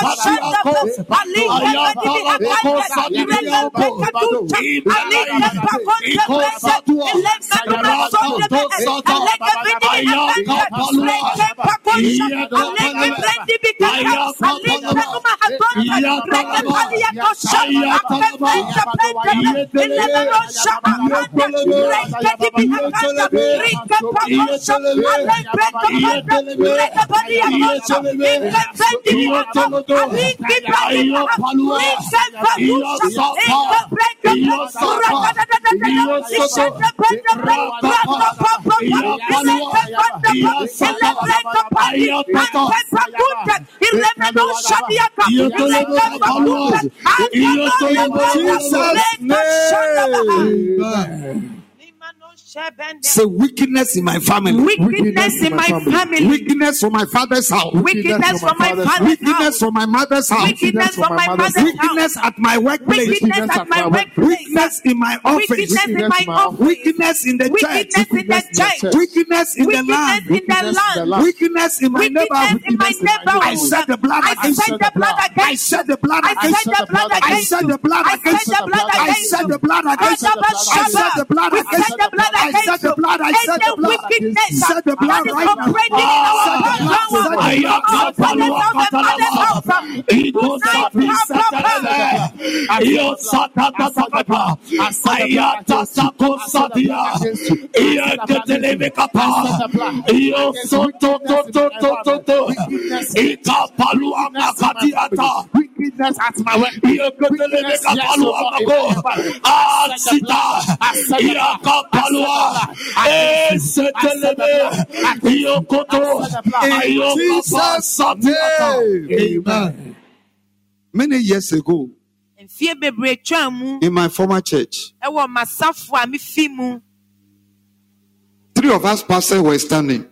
shana konja. Reka pa konja na papa. Reke kedo sebena. Ileke reke papa. Rata ipe konja na papa. Ike pedi bi akande. Aleke vadu shapa. Ake kakadu se. Leke bende papa. Ileke paka shana papa. Alike Say wickedness in my family. Wickedness in my family. Wickedness from my father's house. Wickedness from my father's Wickedness house. from my mother's house. Wickedness from my mother's house. Wickedness at my workplace. Wickedness at my workplace. Wickedness in my office. Wickedness in my office. Wickedness in the church. Wickedness in the church. Wickedness in the Wickedness land. in the land. Wickedness in my Wickedness neighborhood. in my neighborhood. I set the blood I against set the blood I against set the blood I against set the blood I against set the blood I against set the blood I against set the blood against I set the blood We against set the blood I set the blood I set the blood wickedness set the blood right now operating in our Set the blood, power, set the our blood, father's house and mother's house, tonight, Iyo satatatata, ayata sako satia, iyo ketelebe kapa, iyo soto to to to to to, ikapalu amakatiata, Wickedness at my work. iyo ketelebe kapalu amako, asita, iyo kapalu a, esetelebe, iyo koto, iyo kapa Jesus' satiata. name. Amen. Many years ago, mfie bebree twaa mu in my former church. ɛwɔ masafo a mefi mu Three of us pastors were standing,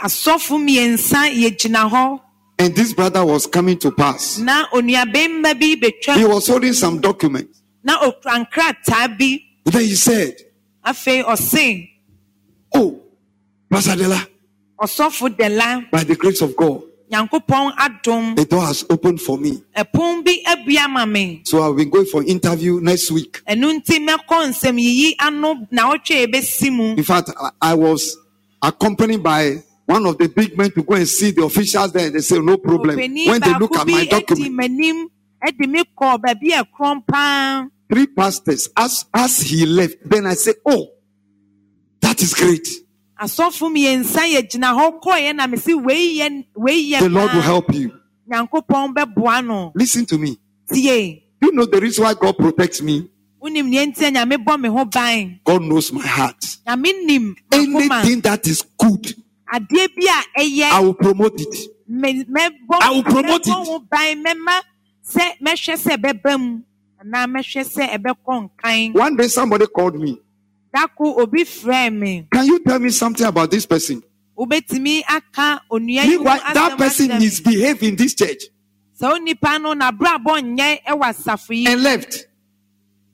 asɔfo mmiɛnsa yɛgyina hɔ and this brother was coming to pass. na onuabɛmma bi He was holding some documents. na okura nkrataa bi Then he said, afei ɔse Oh, Pastor Dela, ɔsɔfo dela by the grace of God, nyankopɔn adom the door has opened for me. ɛpon bi abua ma me So I'll be going for interview next week. ɛno nti mɛkɔ nsɛm yiyi ano na ɔtwe ebesi mu In fact, I, I was accompanied by one of the big men to go and see the officials there. They say, no problem. When they look at my document, m'anim ɛde me kɔ baabi a ɛkorɔn paa three pastors, as, as he left, then I said, oh, that is great. asɔfo mmiɛnsa yɛ gyina hɔ kɔɔeɛ na mesi wei yɛ wei yɛ The Lord will help you. Listen to me. You know the reason why God protects me? wonim neɛ nti a nyame bɔ me ho ban God knows my heart. nyame nim m'akoma. Anything that is good, adeɛ bi a ɛyɛ I will promote it. I will promote it. Ho ban mɛma sɛ mɛhwɛ sɛ ɛbɛba mu anaa mɛhwɛ sɛ ɛbɛkɔ nkan One day somebody called me. dako obi frɛ me Can you tell me something about this person? wobɛtumi aka onua yi ho Meanwhile, that person misbehaved in this church sɛ onipa no n'abrabɔ nyɛ ɛwɔ asafo yi and left.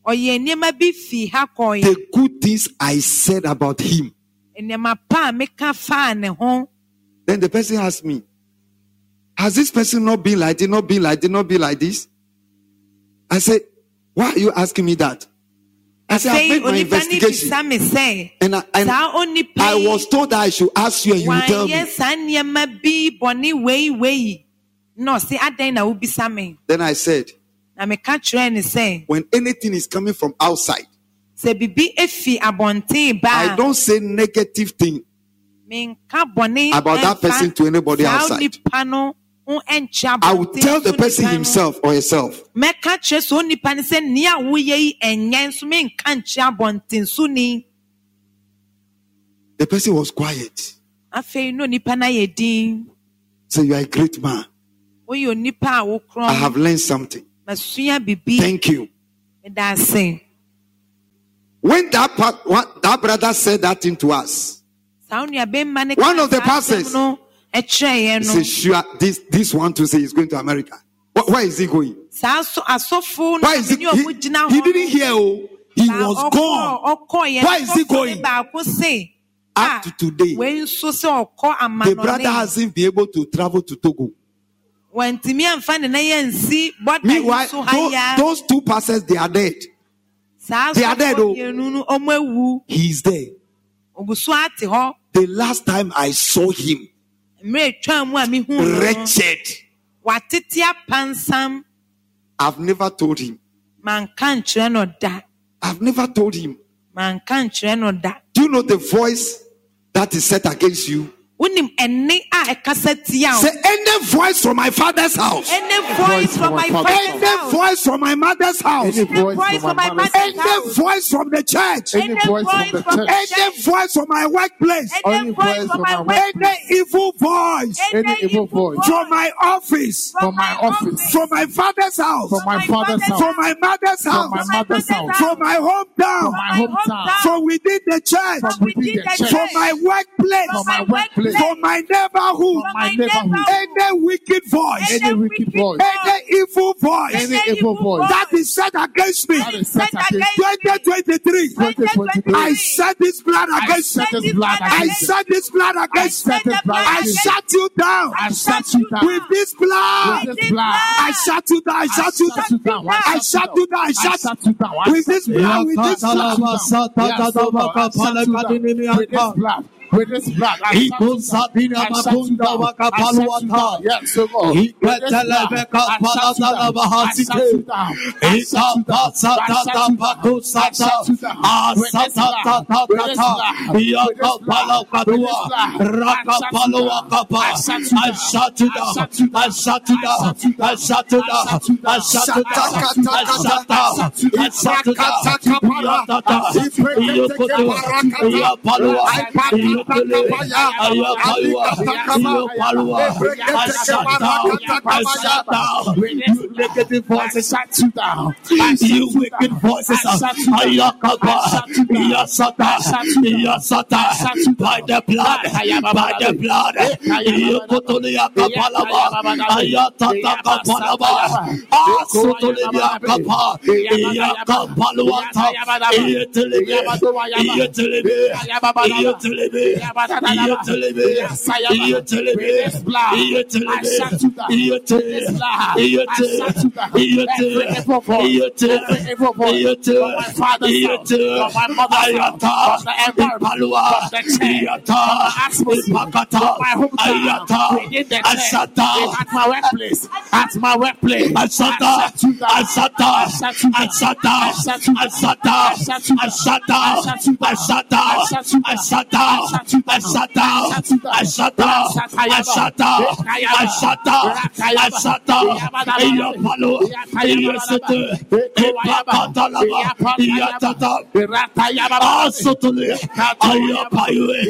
ɔyɛ nneɛma bi fi ha kɔɛ The good things I said about him. nneɛma pa a meka faa ne ho Then the person asked me, Has this person not been like this, not been like this, not been like this? I said, Why are you asking me that? I said, afei made my investigation. And I, and I was told that I should ask you and you tell me. saa nneɛma bi bɔne wei wei na ɔse adɛn na wobisa me Then I said, na meka kyerɛɛ ne sɛ When anything is coming from outside, sɛ biribi efi abɔnten ba I don't say negative thing about that person to anybody outside. Onipa no ho ɛnkyɛ I will tell the person himself or herself. mɛka kyerɛ sɛ onipa no sɛ nea woyɛ yi ɛnyɛ nso menka nkyerɛ abɔnten so ni The person was quiet. afei na onipa no ayɛ din Say, You are a great man. woyɛ onipa a I have learned something. Thank you. When that part, what, that brother said that thing to us, saa nuabɛmma no One of the pastors he said, this, this one to say he's going to America. Where is he going? saa so asɔfo Why is he? He, he didn't hear. Oh, he was gone. Why is he going? Up to today, the brother hasn't been able to travel to Togo. wantumi amfa ne nan yɛnsi bɔda yi Meanwhile, those, those two pastors they are dead. they are dead, oh. He's there. ogu so ate hɔ The last time I saw him, wretched. I've never told him. manka nkyerɛ no da I've never told him. manka nkyerɛ no da Do you know the voice that is set against you? Wonim ɛne a ɛkasa tia o Say any voice from my father's house. ɛne voice from my father's Any voice from my mother's house. Any voice voice from from my my mother's mother's Any voice from the church. Any voice from the voice church. Any voice from my workplace. Any voice voice from from my my work Any evil voice Any evil voice. from my office. From my office. From my father's house. From my father's house. From my mother's house. From house. my mother's house. From my hometown. From hometown. my hometown. From within the church. From within the church. From my workplace. From my workplace. From my neighborhood. From my neighborhood. Any wicked voice. Any wicked voice. Any evil voice. Any evil voice. that is set against me. That is set against 2023. 2023. I set this blood I against set this blood I against you. set this blood against set I against you. shut you down I shut you down. with this blood. With this blood. I shut you down. I shut you down. down. I shut you down. I I shut shut you down. With this blood. With this blood. Yes, Lord. I shut you down. With this blood. With this blood. I shut you down. I shut you down. I shut you down. Yes, Lord. With this blood. I shut you down. I shut you down. I Ayakaya, shut down, shut down. You wicked voices, shut you down. You wicked voices, by the blood, the at my workplace, at my workplace, at Sata, at Sata, at Sata, at Sata, at Sata, at Sata, at Sata, Thank you. le, payue.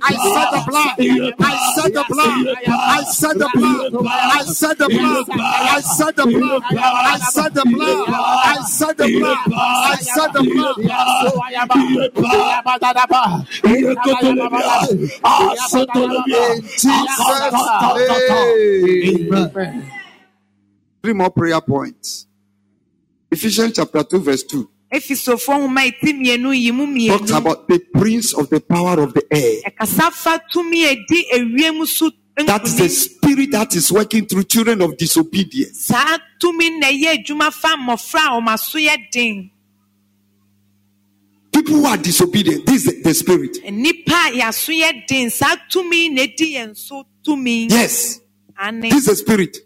I said the blood. I said the blood. I said the blood. I said the blood. I said the blood. I said Three more prayer points. Ephesians chapter 2, verse 2 talks about the prince of the power of the air. That's the spirit that is working through children of disobedience people who are disobedient, this is the, spirit. Yes. This is the spirit.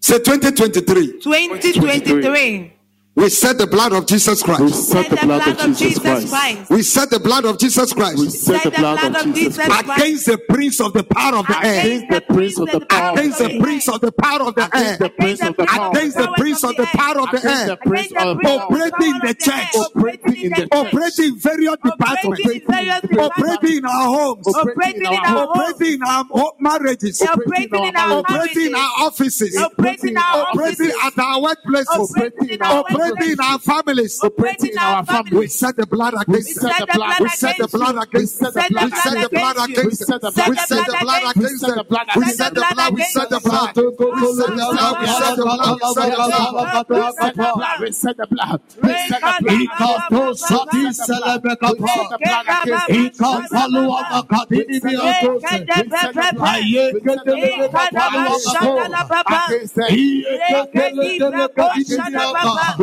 Say 2023. 2023. 2023. We set the blood of Jesus Christ. We Christ. set the blood of Jesus Christ. We set the blood of Jesus Christ. We Christ set the blood of Jesus Christ. against the prince of the power of the air. Against the prince of the power of Against the prince of the power of the Against the air. prince of the power. Against the prince of the power of the air. prince of the power. Operating in the church. Operating in the church. Operating various departments. Operating in various departments. Operating in our homes. operating in our homes Operating in our marriages. operating in our Operating in our offices. operating in our Operating at our workplaces. Operating in our Operating in our families. operating in our We families set the blood against We them. set the blood We set the blood against them. Set the We set the blood blood against against them. you. We set the blood against them. We set the blood. We set the blood. We set the blood. We set the blood. We set the blood. We set the blood. We set the blood. Ikato sati selebekapa. Ikapalua makadini biatose. Aye ketelebe kapalua kako. Against them. Iye ketelebe kadini biaka.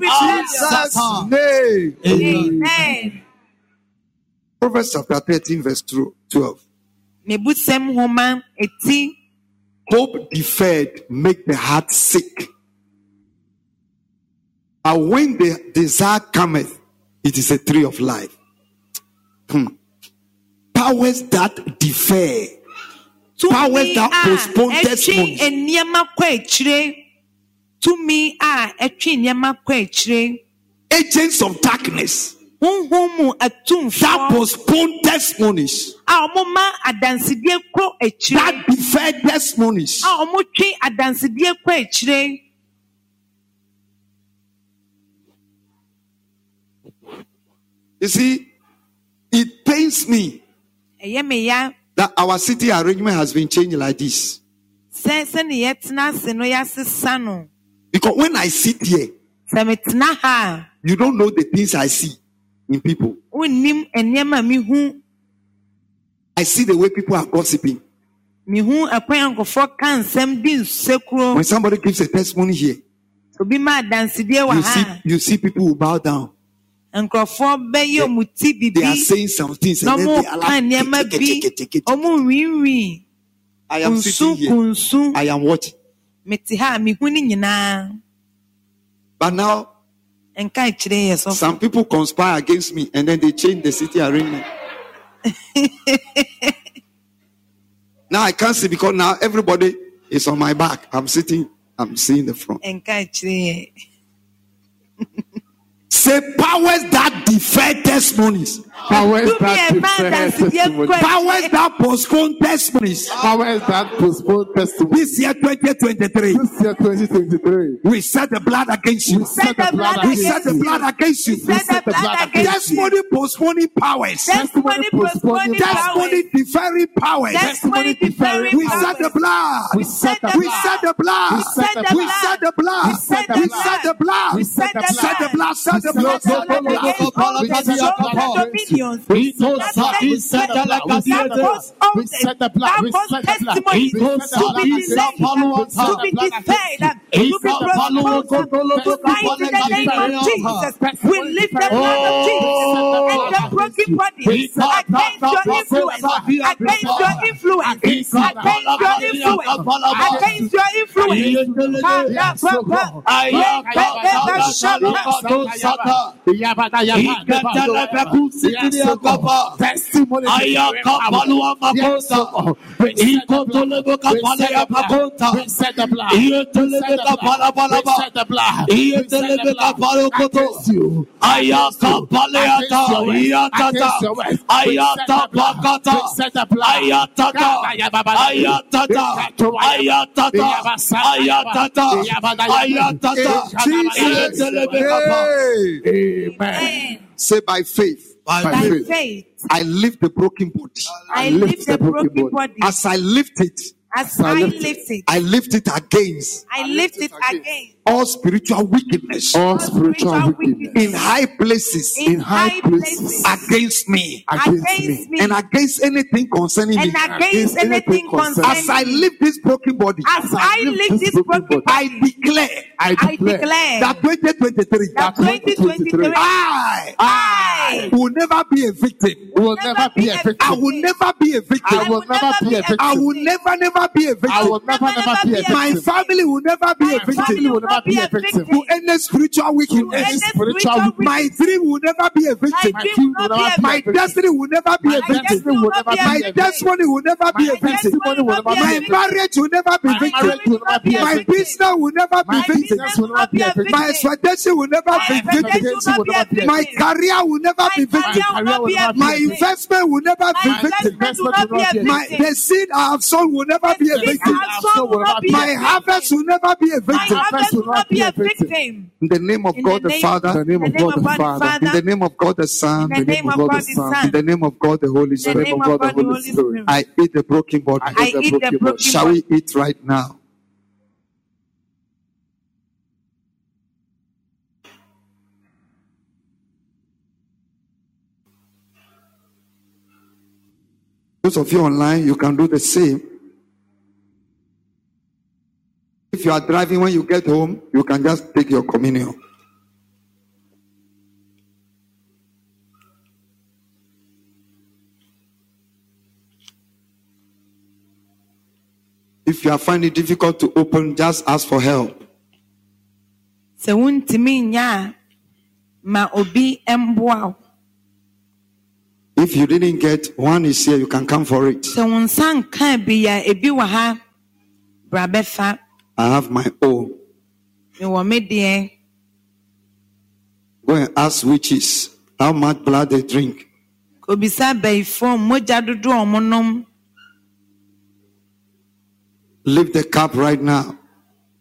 Jesus' name. Amen. Proverbs chapter 13, verse 12. Mebusɛm nhoma eti Hope deferred make the heart sick. But when the desire cometh, it is a tree of life. Hmm. Powers that defer. Powers that a postpone ɛtwe tumi a ɛtwe nneɛma kɔ akyire Agents of darkness honhom mu that atumfoɔ postpone testimonies. a wɔma adansedie kɔ akyire That defer testimonies. a wɔtwe adansedie kɔ akyire You see, it pains me ɛyɛ me ya that our city arrangement has been changed like this. sɛ sɛne yɛtena ase no yɛasesa no Because when I sit here, sɛ metena ha you don't know the things I see in people. a wonnim nneɛma a mehu I see the way people are gossiping. mehu ɛkwan a nkurɔfoɔ ka nsɛm di nsekuro When somebody gives a testimony here, obi ma adansedie wɔ you see, you see people who bow down. nkurɔfoɔ bɛyɛ ti They are bibi saying some things na and then they are ka like, nneɛma "Tick, tick, tick, tick, bi tick, tick." I am kunsu sitting here. kunsu I am watching. Mete ha mehu ne nyinaa But now nka kyerɛ yɛ sɔfo some people conspire against me and then they change the city arrangement. now I can't see because now everybody is on my back. I'm sitting, I'm seeing the front. nka kyerɛ yɛ Say powers that defer testimonies, Powers that ɛma testimony. powers that postpone testimonies. Powers that postpone testimony. This year 2023, This year 2023. we set the blood against you. We set the blood We against set the you. blood against you. set the blood against you Testimony postponing powers. testimony postponing powers. Testimony powers deferring powers. testimony deferring We set the powers blood. We set the blood. We blood. set the blood. We set the blood. We blood. set the blood. We set the We blood. set the blood. We set the Set the blood. blood. Set the We blood. set Set the blood. The We set the blood. the dominions Ito that sa that- isa that- talaga that dito. cause all We set the blood. We set the blood. We set the blood. to be delayed, to be deferred, to be Isa paluwa postponed kotolo tonight in the name of Jesus. We lift the blood of Jesus and the broken body against your influence, against your influence, against your influence, against your influence. Testimony. Amen. Say by faith, By By faith. faith, I lift the broken body. I lift lift the the broken broken body. body. As I lift it, As I I lift it. lift it, I lift it against I lift it again. All spiritual wickedness All spiritual wickedness in high places in high high places. places against me against against me. me and against anything concerning me. and against anything anything concerning- As I concerning me. lift this broken body, As I lift this broken I body, declare I I declare declare that 2023, that 2023 I, I will never be a victim. we will never be a I victim. I will never be a victim. I will never be a victim. I will never, never be a I victim. I will never, never be a victim. My family will never be a victim will never be a victim. to any spiritual any wickedness. spiritual spiritual My dream will never be a victim. My dream will not be a victim. destiny will never be a My victim. destiny will never be My a victim. will never be a My victim. testimony will never be a My victim. marriage will never be My marriage will never be a victim. business will never be My business will never be a victim. My expectation will never be victim. expectation will not be a victim. career will never My career will never be a victim. My investment will never be My victim. investment will not be a My victim. the seed I have sown will never be a victim. I have sown will not be a My victim. harvest will never be a victim. Harvest will not be a victim. In the name of God the the Father, In the name of God the Father. in the name of God the Son, in the name of God the in Son, the name of God the Holy in the Spirit. name of God the Holy Spirit. I eat the broken body. I eat the broken body. Shall we eat right now? Those of you online, you can do the same. If you are driving when you get home, you can just take your communion. If you are finding it difficult to open, just ask for help. Sɛ wontumi nyɛ a, ma obi mboa. If you didn't get one is here, you can come for it. Sɛ wo nsa nka bi a ebi wɔ ha, bra bɛfa. I have my own. Mewɔ me deɛ. Go and ask witches how much blood they drink. Obisa abayifoɔ mogya dodoɔ a wɔn. Lift the cup right now.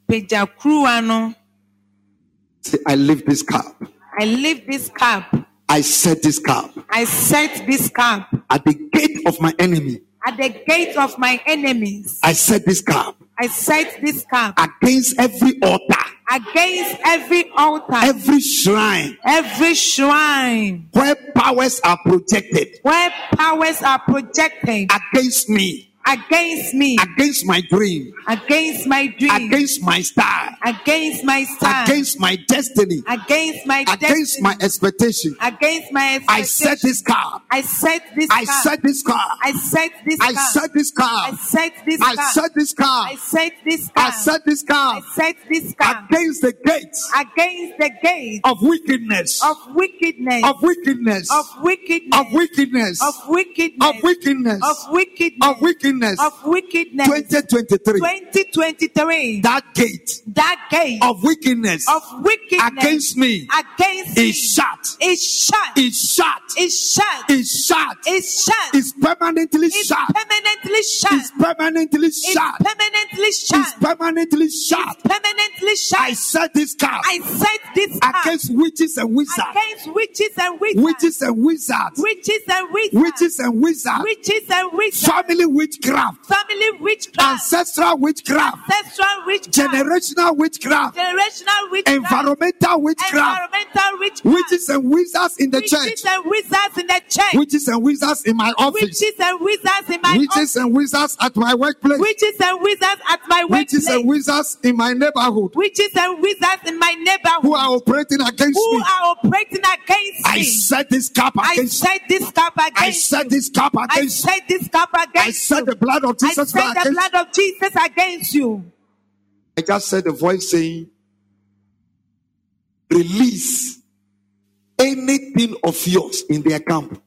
Pagya kuruwa no. Say, I lift this cup. I lift this cup. I set this cup I set this cup at the gate of my enemy. at the gate of my enemies. I set this cap I set this camp against every altar, against every altar, every shrine. Every shrine. Where powers are projected. Where powers are projected. Against me, against me, against my dream, against my dream, against my star, against my star, against my destiny, against my against destiny, my expectation. against my I set this cap. I set this I set this cap. I set this I set this car. I set this I set this car. I set this car. I set this car. I set this camp against the gates against the gate of wickedness, of wickedness, of wickedness, of wickedness, of wickedness, of wickedness, of wickedness, of wickedness, of wickedness. Of wickedness. 2023. 2023. That gate That gate of wickedness of wickedness against me against is shut. is shut. Is shut. Is shut. Is shut. Is shut. Is permanently shut. permanently shut. Is permanently shut. permanently shut. Is permanently shut. Permanently shut. I set this cap I set this against witches and wizards. against witches and wizards. Witches and wizards. Witches and wizards. Witches and wizards. Witches and wizards. Family witchcraft. Family witchcraft. Ancestral witchcraft. Ancestral witchcraft. Generational witchcraft. generational witchcraft. Environmental witchcraft. Environmental witchcraft. Witches and wizards in the Witches church. and wizards in the church. Witches and wizards in my office. Witches and wizards in my Witches office. and wizards at my workplace. Witches and wizards at my workplace, Witches and wizards in my neighborhood Witches and wizards in my neighborhood who are operating against who me. are operating against I me. set this cap I against set this cap against I set this cap I against set this cap against I set. The blood of I Jesus the against blood of Jesus against you. I just said a voice saying, release anything of yours in their camp.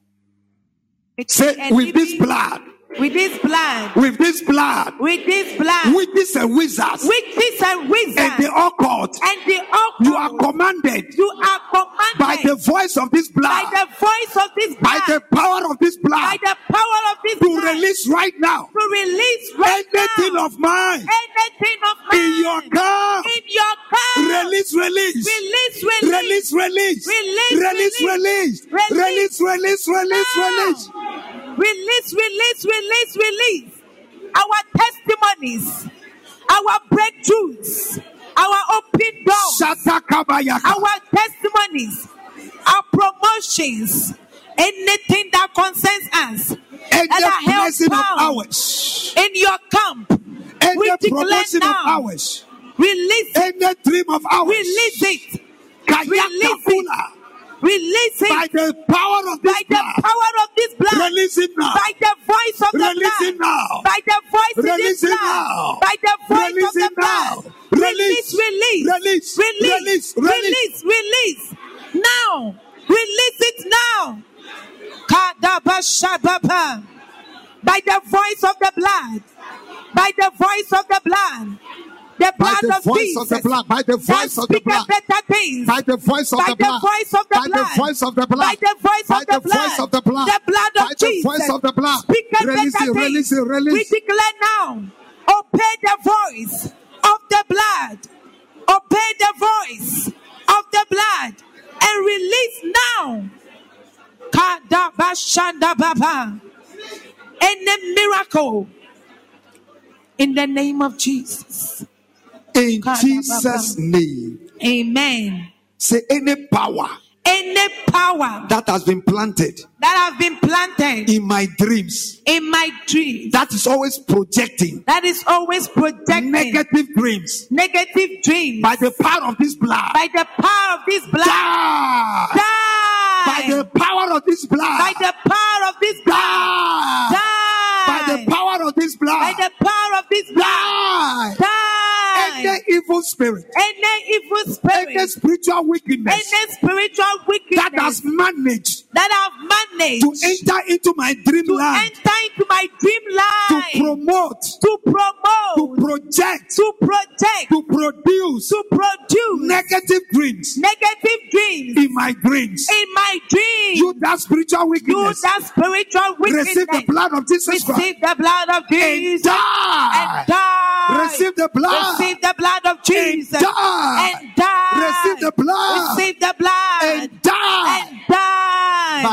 Say, with this blood, with this blood, with this blood, with this blood, witches and wizards, witches and wizards, and the occult, and the occult, you are commanded you are commanded by the voice of this blood. by the voice of this blood. by the power of this blood. by the power of this to release right now. To release right anything now. of mine. Anything of mine. in your camp. in your car. Release, release. release, release, Release, release, Release, release, release. release, release, release, release, release. Release, release, release, release. Our testimonies, our breakthroughs, our open doors, our testimonies, our promotions, anything that concerns us, Any that are blessing of ours, in your camp. we declare promotion of ours, Release it, any dream of ours, release it, release Pula, release by the power of by this the release it now, by the voice of the Release blood, it now. by the voice of Release it now. by the voice Release of the now. blood. Release. release, Release. release, Release. release, release, now, release it now. By the voice of the blood, by the voice of the blood, the blood of voice Jesus, of the blood, by the voice of the blood, better things, by the voice of the blood, of by the voice of the blood, by the voice of the blood by the voice of the blood, the blood by the voice of the blood. speaketh Release better it, release it, release We declare now, obey the voice of the blood, obey the voice of the blood, and release now. Kadabashandababa. Any miracle in the name of Jesus. In Jesus' name, Amen. say any power Any power that has been planted that have been planted in my dreams in my dreams that is always projecting that is always projecting negative dreams negative dreams by the power of this blood. by the power of this blood. Die! Die. By the power of this blood. By the power of this blood. Die! Die. By the power of this By the power of this blood. Die! Die. Any evil spirit, Any evil spirit. any spiritual wickedness Any spiritual wickedness that has managed that have managed to enter into my dream to dreamland, enter into my dream to promote, to promote, to project, to protect, to produce to produce negative dreams negative dreams in my dreams. in my dreams. You that spiritual You wickedness, that spiritual wickedness. receive the blood of Jesus Christ Receive the blood of Jesus, and die. and die. Receive the blood Receive the blood of Jesus and die. and die. Receive the blood Receive the blood and die and die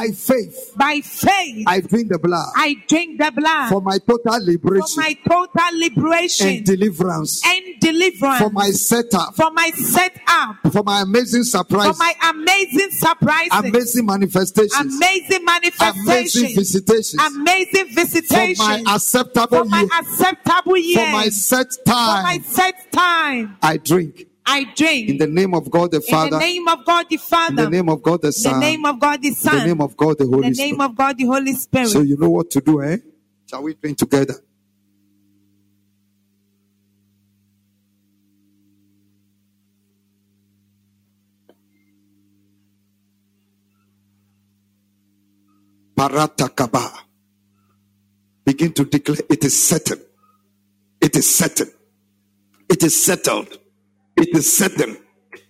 by faith. by faith, I drink the blood I drink the blood for my total liberation. for my total liberation and deliverance, and deliverance, for my setup, for my setup, for my amazing surprise. for surprise, my amazing surprises, amazing manifestations, amazing amazing manifestations, visitations, amazing for visitations, my acceptable for my acceptable year, for my set time. for my set time. I drink I drink in the name of God the Father. in the name of God the Father. in the name of God the Son. In the name of God the Son. in the name of God the Holy. in Holy the name Spirit. of God the Holy Spirit. So you know what to do, eh? Shall we drink together? Paratakaba. Begin to declare it is certain. It is certain. It is settled. It is certain.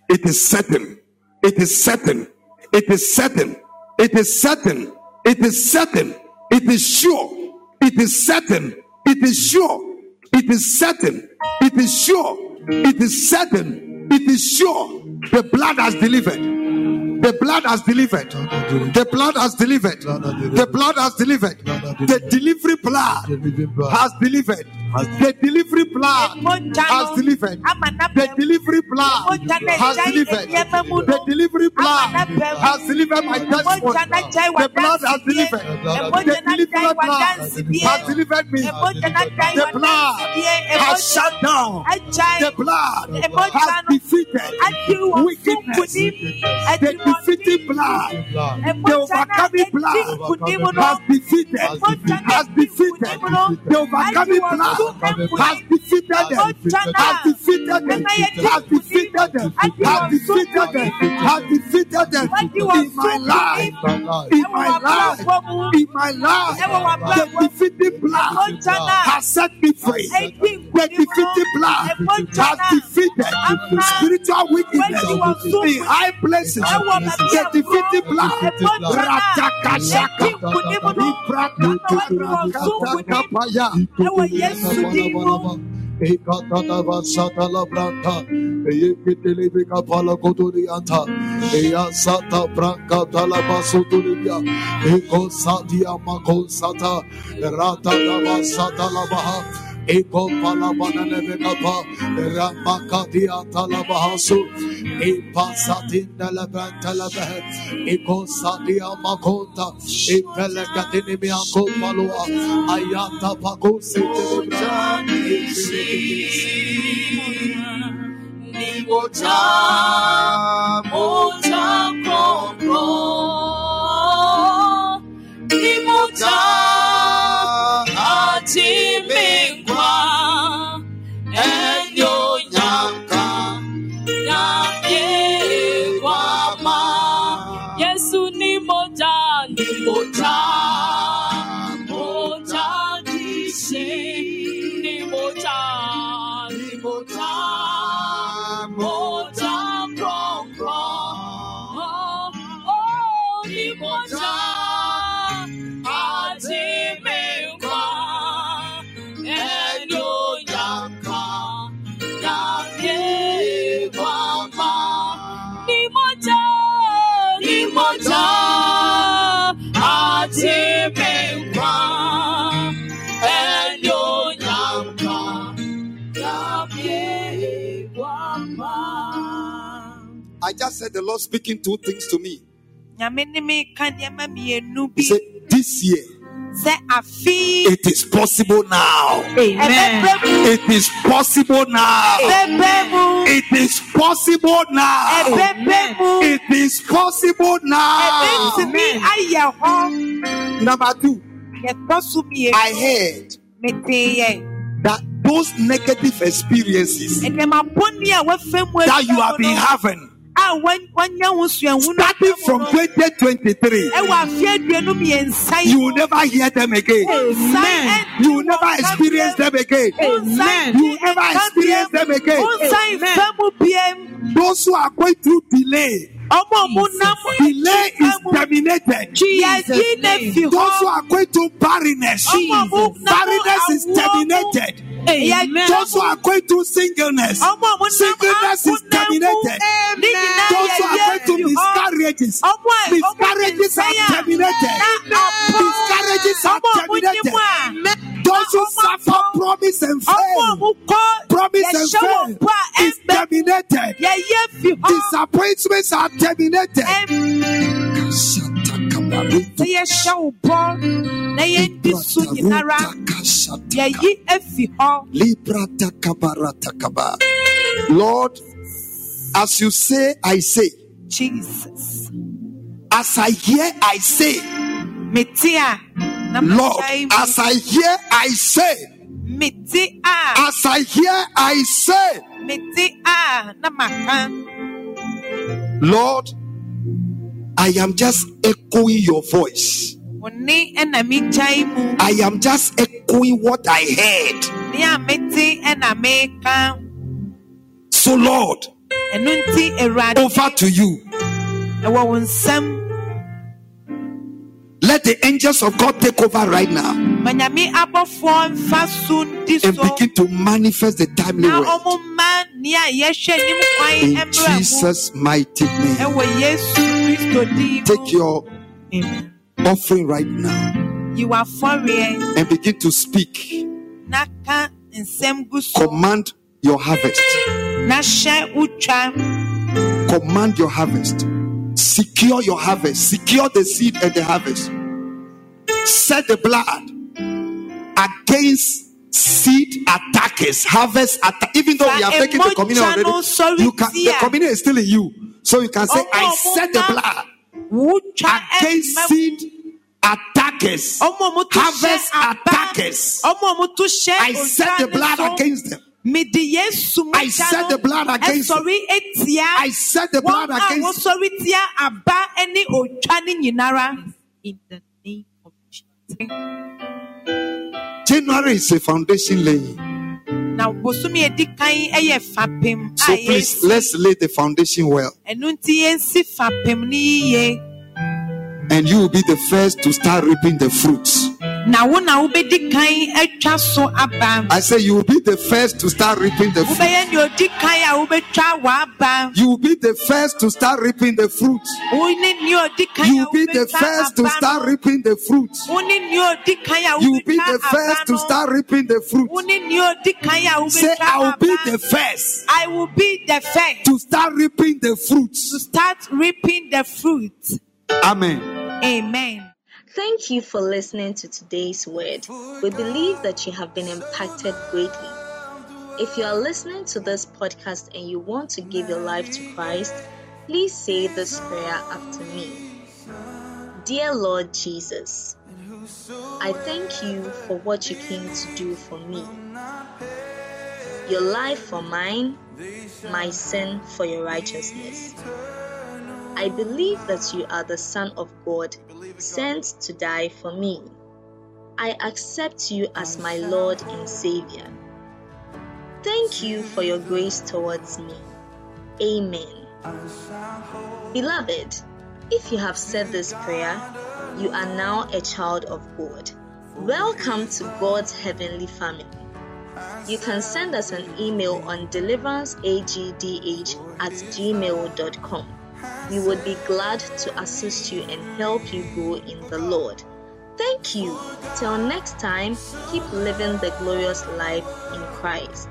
It is certain. It is certain. It is certain. It is certain. It is certain. It is sure. It is certain. It is sure. It is certain. It is sure. It is certain. It is sure. The blood has delivered. The blood has delivered. The blood has delivered. The blood has delivered. The delivery blood has delivered. The delivery blood has delivered. The delivery blood has delivered. The delivery blood has delivered my testimony. The blood has delivered. The delivery blood has delivered me. The blood has shut down. The blood has defeated wickedness. The defeating blood, the overcoming blood has defeated, has defeated. The overcoming blood has defeated them, has defeated them, has defeated them, has defeated them, has defeated them. In my life, in my life, in my life. The defeating blood has set me free. The defeating blood has defeated spiritual wickedness in high places. The defeating blood, Ratakashaka, Ibrakatakapaya. Ẹwọ Balaba, Ekataba Satala Branta, Ekitilibica Palacoturianta, Ea Sata Branca Talabasotulibia, Eko Satia Mako Sata, Rata Dava Satalabaha. La baha, eko pala banana beka pa, ramakatia tala epa satinda la branta eko satia makonta, mianko palua, ayata pako setele branta. Ni moja, moja koko. Ni I just said the Lord speaking two things to me. Nyame ne me ka nneɛma mmienu He said, This year, it is possible now. ɛbɛbɛ mu It is possible now. ɛbɛbɛ mu It is possible now. ɛbɛbɛ mu It is possible now. ɛbɛntumi ayɛ hɔ Number two, yɛtɔ so mmienu I heard that those negative experiences nneɛma bɔnni a wɔafɛ mu that you have been having, a wɔn- wɔnyɛ ho suahunu starting from 2023, ɛwɔ afi aduonu mmiɛnsa yi you will never hear them again. Amen. You will never experience them again. Amen. You will never experience them again. Nsan fɛ mu biem. Those who are going through delay, Ọmọ mu nam delay is terminated. Ne Those who are going to barrenness, barrenness is terminated. Amen. Those who are going to singleness, ọmọ a mo nam singleness is terminated. Those who are going to miscarriages, miscarriages are terminated. Miscarriages are ọmọ a mo terminated. ní mu a. Those who suffer promise and fail, promise and fail is terminated. yɛ yɛ fi hɔ Disappointments are terminated. sɛ yɛhyɛ wo bɔ na yɛndi so nyinara yɛyi afi hɔ Librata kabarata kaba. Lord, as you say, I say. jesus As I hear, I say. mete a na Lord, as I hear, I say. As I hear, I say. Lord, I am just echoing your voice. wo ne ɛna megyae mu I am just echoing what I heard. ne a mete ɛna meka So, Lord, ɛno nti awurade over to you. Ɛwɔ wo nsɛm Let the angels of God take over right now ma nyame abɔfoɔ mfa so ndi and begin to manifest the timely word. ɔmo mma nea yɛhwɛ nim kwan In Jesus' mighty name. ɛwɔ yesu kristo din mu Take your offering right now yi w'afɔreɛ and begin to speak. na ka nsɛm gu Command your harvest. Command your harvest. Secure your harvest. Secure the seed and the harvest. Set the blood against seed attackers, harvest attack. Even though we are taken the communion already, you can the communion is still in you. So you can say, I set the blood against seed attackers, ɔmo a harvest attackers. ɔmo a mo to hyɛ I set the blood against them. I set the blood against them. ɛsɔre etia I set the blood against wɔsɔre tia aba ne otwa in the name of jesus January is a foundation laying. na bosomi edi kan ɛyɛ fapem So please let's lay the foundation well. ɛnu nti yɛnsi fapem ne yie And you will be the first to start reaping the fruits. Na wo na wobɛdi kan atwa so aba I say you will be the first to start reaping the fruit. wobɛyɛ nea odi kan a wobɛtwa w'aba You will be the first to start reaping the fruit. wo ne nea odi kan You will be the first to start reaping the fruit. wo ne nea odi kan a You will be the first to start reaping the fruit. wo ne nea odi kan a Say, I will be the first I will be the first to start reaping the to start reaping the fruit. Amen. Amen. Thank you for listening to today's word. We believe that you have been impacted greatly. If you are listening to this podcast and you want to give your life to Christ, please say this prayer after me. Dear Lord Jesus, I thank you for what you came to do for me. Your life for mine, my sin for your righteousness. I believe that you are the Son of God, sent to die for me. I accept you as my Lord and Savior. Thank you for your grace towards me. Amen. Beloved, if you have said this prayer, you are now a child of God. Welcome to God's heavenly family. You can send us an email on deliveranceagdh at gmail.com. We would be glad to assist you and help you grow in the Lord. Thank you. Till next time, keep living the glorious life in Christ.